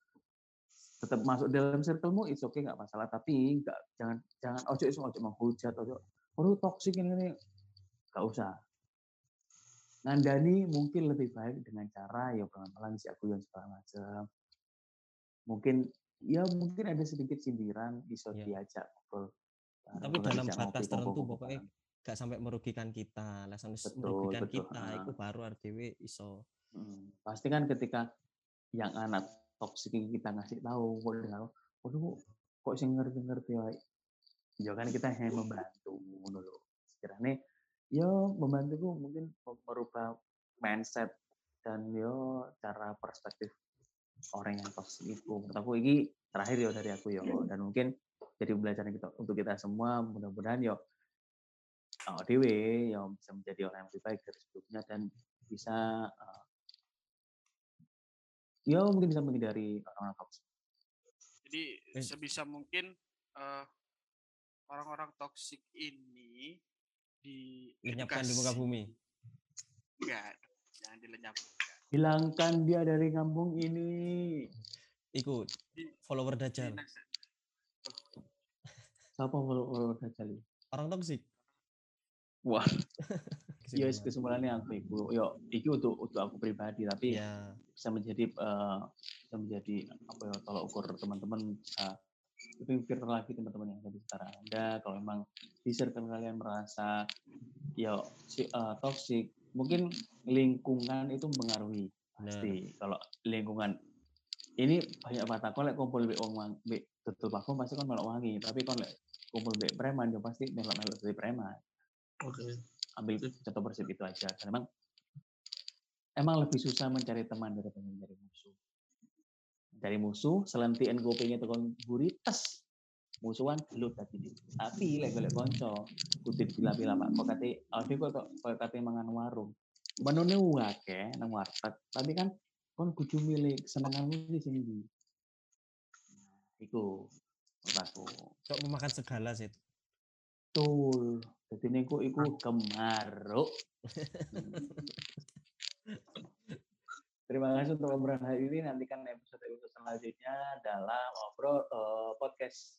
Tetap masuk dalam circlemu itu oke okay, nggak masalah. Tapi nggak jangan jangan ojo iso ojo menghujat ojo oh toksik ini, ini. Nggak usah ngandani mungkin lebih baik dengan cara ya pelan-pelan si aku yang segala macam mungkin ya mungkin ada sedikit sindiran bisa ya. diajak ngobrol tapi dalam batas tertentu pokoknya gak sampai merugikan kita lah merugikan betul. kita itu baru RTW iso hmm. pasti kan ketika yang anak toksik kita ngasih tahu waduh waduh kok sih ngerti-ngerti ya kan kita hanya <laughs> membantu dulu sekiranya ya membantuku mungkin merubah mindset dan yo cara perspektif orang yang toksik itu. Menurut aku ini terakhir ya dari aku yo. Dan mungkin jadi pembelajaran kita untuk kita semua mudah-mudahan yo oh, dewe yang bisa menjadi orang yang lebih baik dari sebelumnya dan bisa uh, ya mungkin bisa menghindari orang-orang toksik. Jadi sebisa mungkin uh, orang-orang toksik ini di lenyapkan di muka bumi. Enggak, jangan dilenyapkan. Hilangkan dia dari kampung ini. Ikut follower Dajjal. Siapa follower Dajjal? Orang toksik. Wah. <laughs> ya kesimpulannya aku ibu yo iki untuk untuk aku pribadi tapi ya. bisa menjadi uh, bisa menjadi apa ya kalau ukur teman-teman bisa lebih pikir lagi teman-teman yang ada di sekitar anda. Kalau memang di circle kalian merasa ya si uh, toxic mungkin lingkungan itu mengaruhi pasti. Nah. kalau lingkungan ini banyak kata kalau lek kumpul be uang be tutup aku pasti kan malah wangi tapi kalau kumpul be preman ya pasti melok melok dari preman. Oke. Okay ambil contoh persib itu aja. Karena emang emang lebih susah mencari teman daripada mencari musuh mencari musuh selentiin kopinya tekan burites musuhan gelut tadi tapi lek golek konco kutip bila-bila pak. Kok kate ade kok kok kate mangan warung. Menune wake nang warteg. Tapi kan kon kudu milih kesenanganmu di sini nah, iku. Aku. Kok memakan segala sih Betul. Jadi niku iku kemaruk. <laughs> Terima kasih untuk obrolan hari ini. Nantikan episode episode selanjutnya dalam ngobrol uh, podcast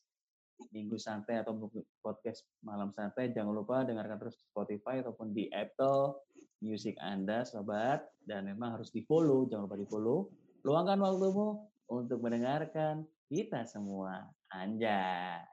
minggu santai atau podcast malam santai. Jangan lupa dengarkan terus Spotify ataupun di Apple Music Anda, sobat. Dan memang harus di follow. Jangan lupa di follow. Luangkan waktumu untuk mendengarkan kita semua. Anjay.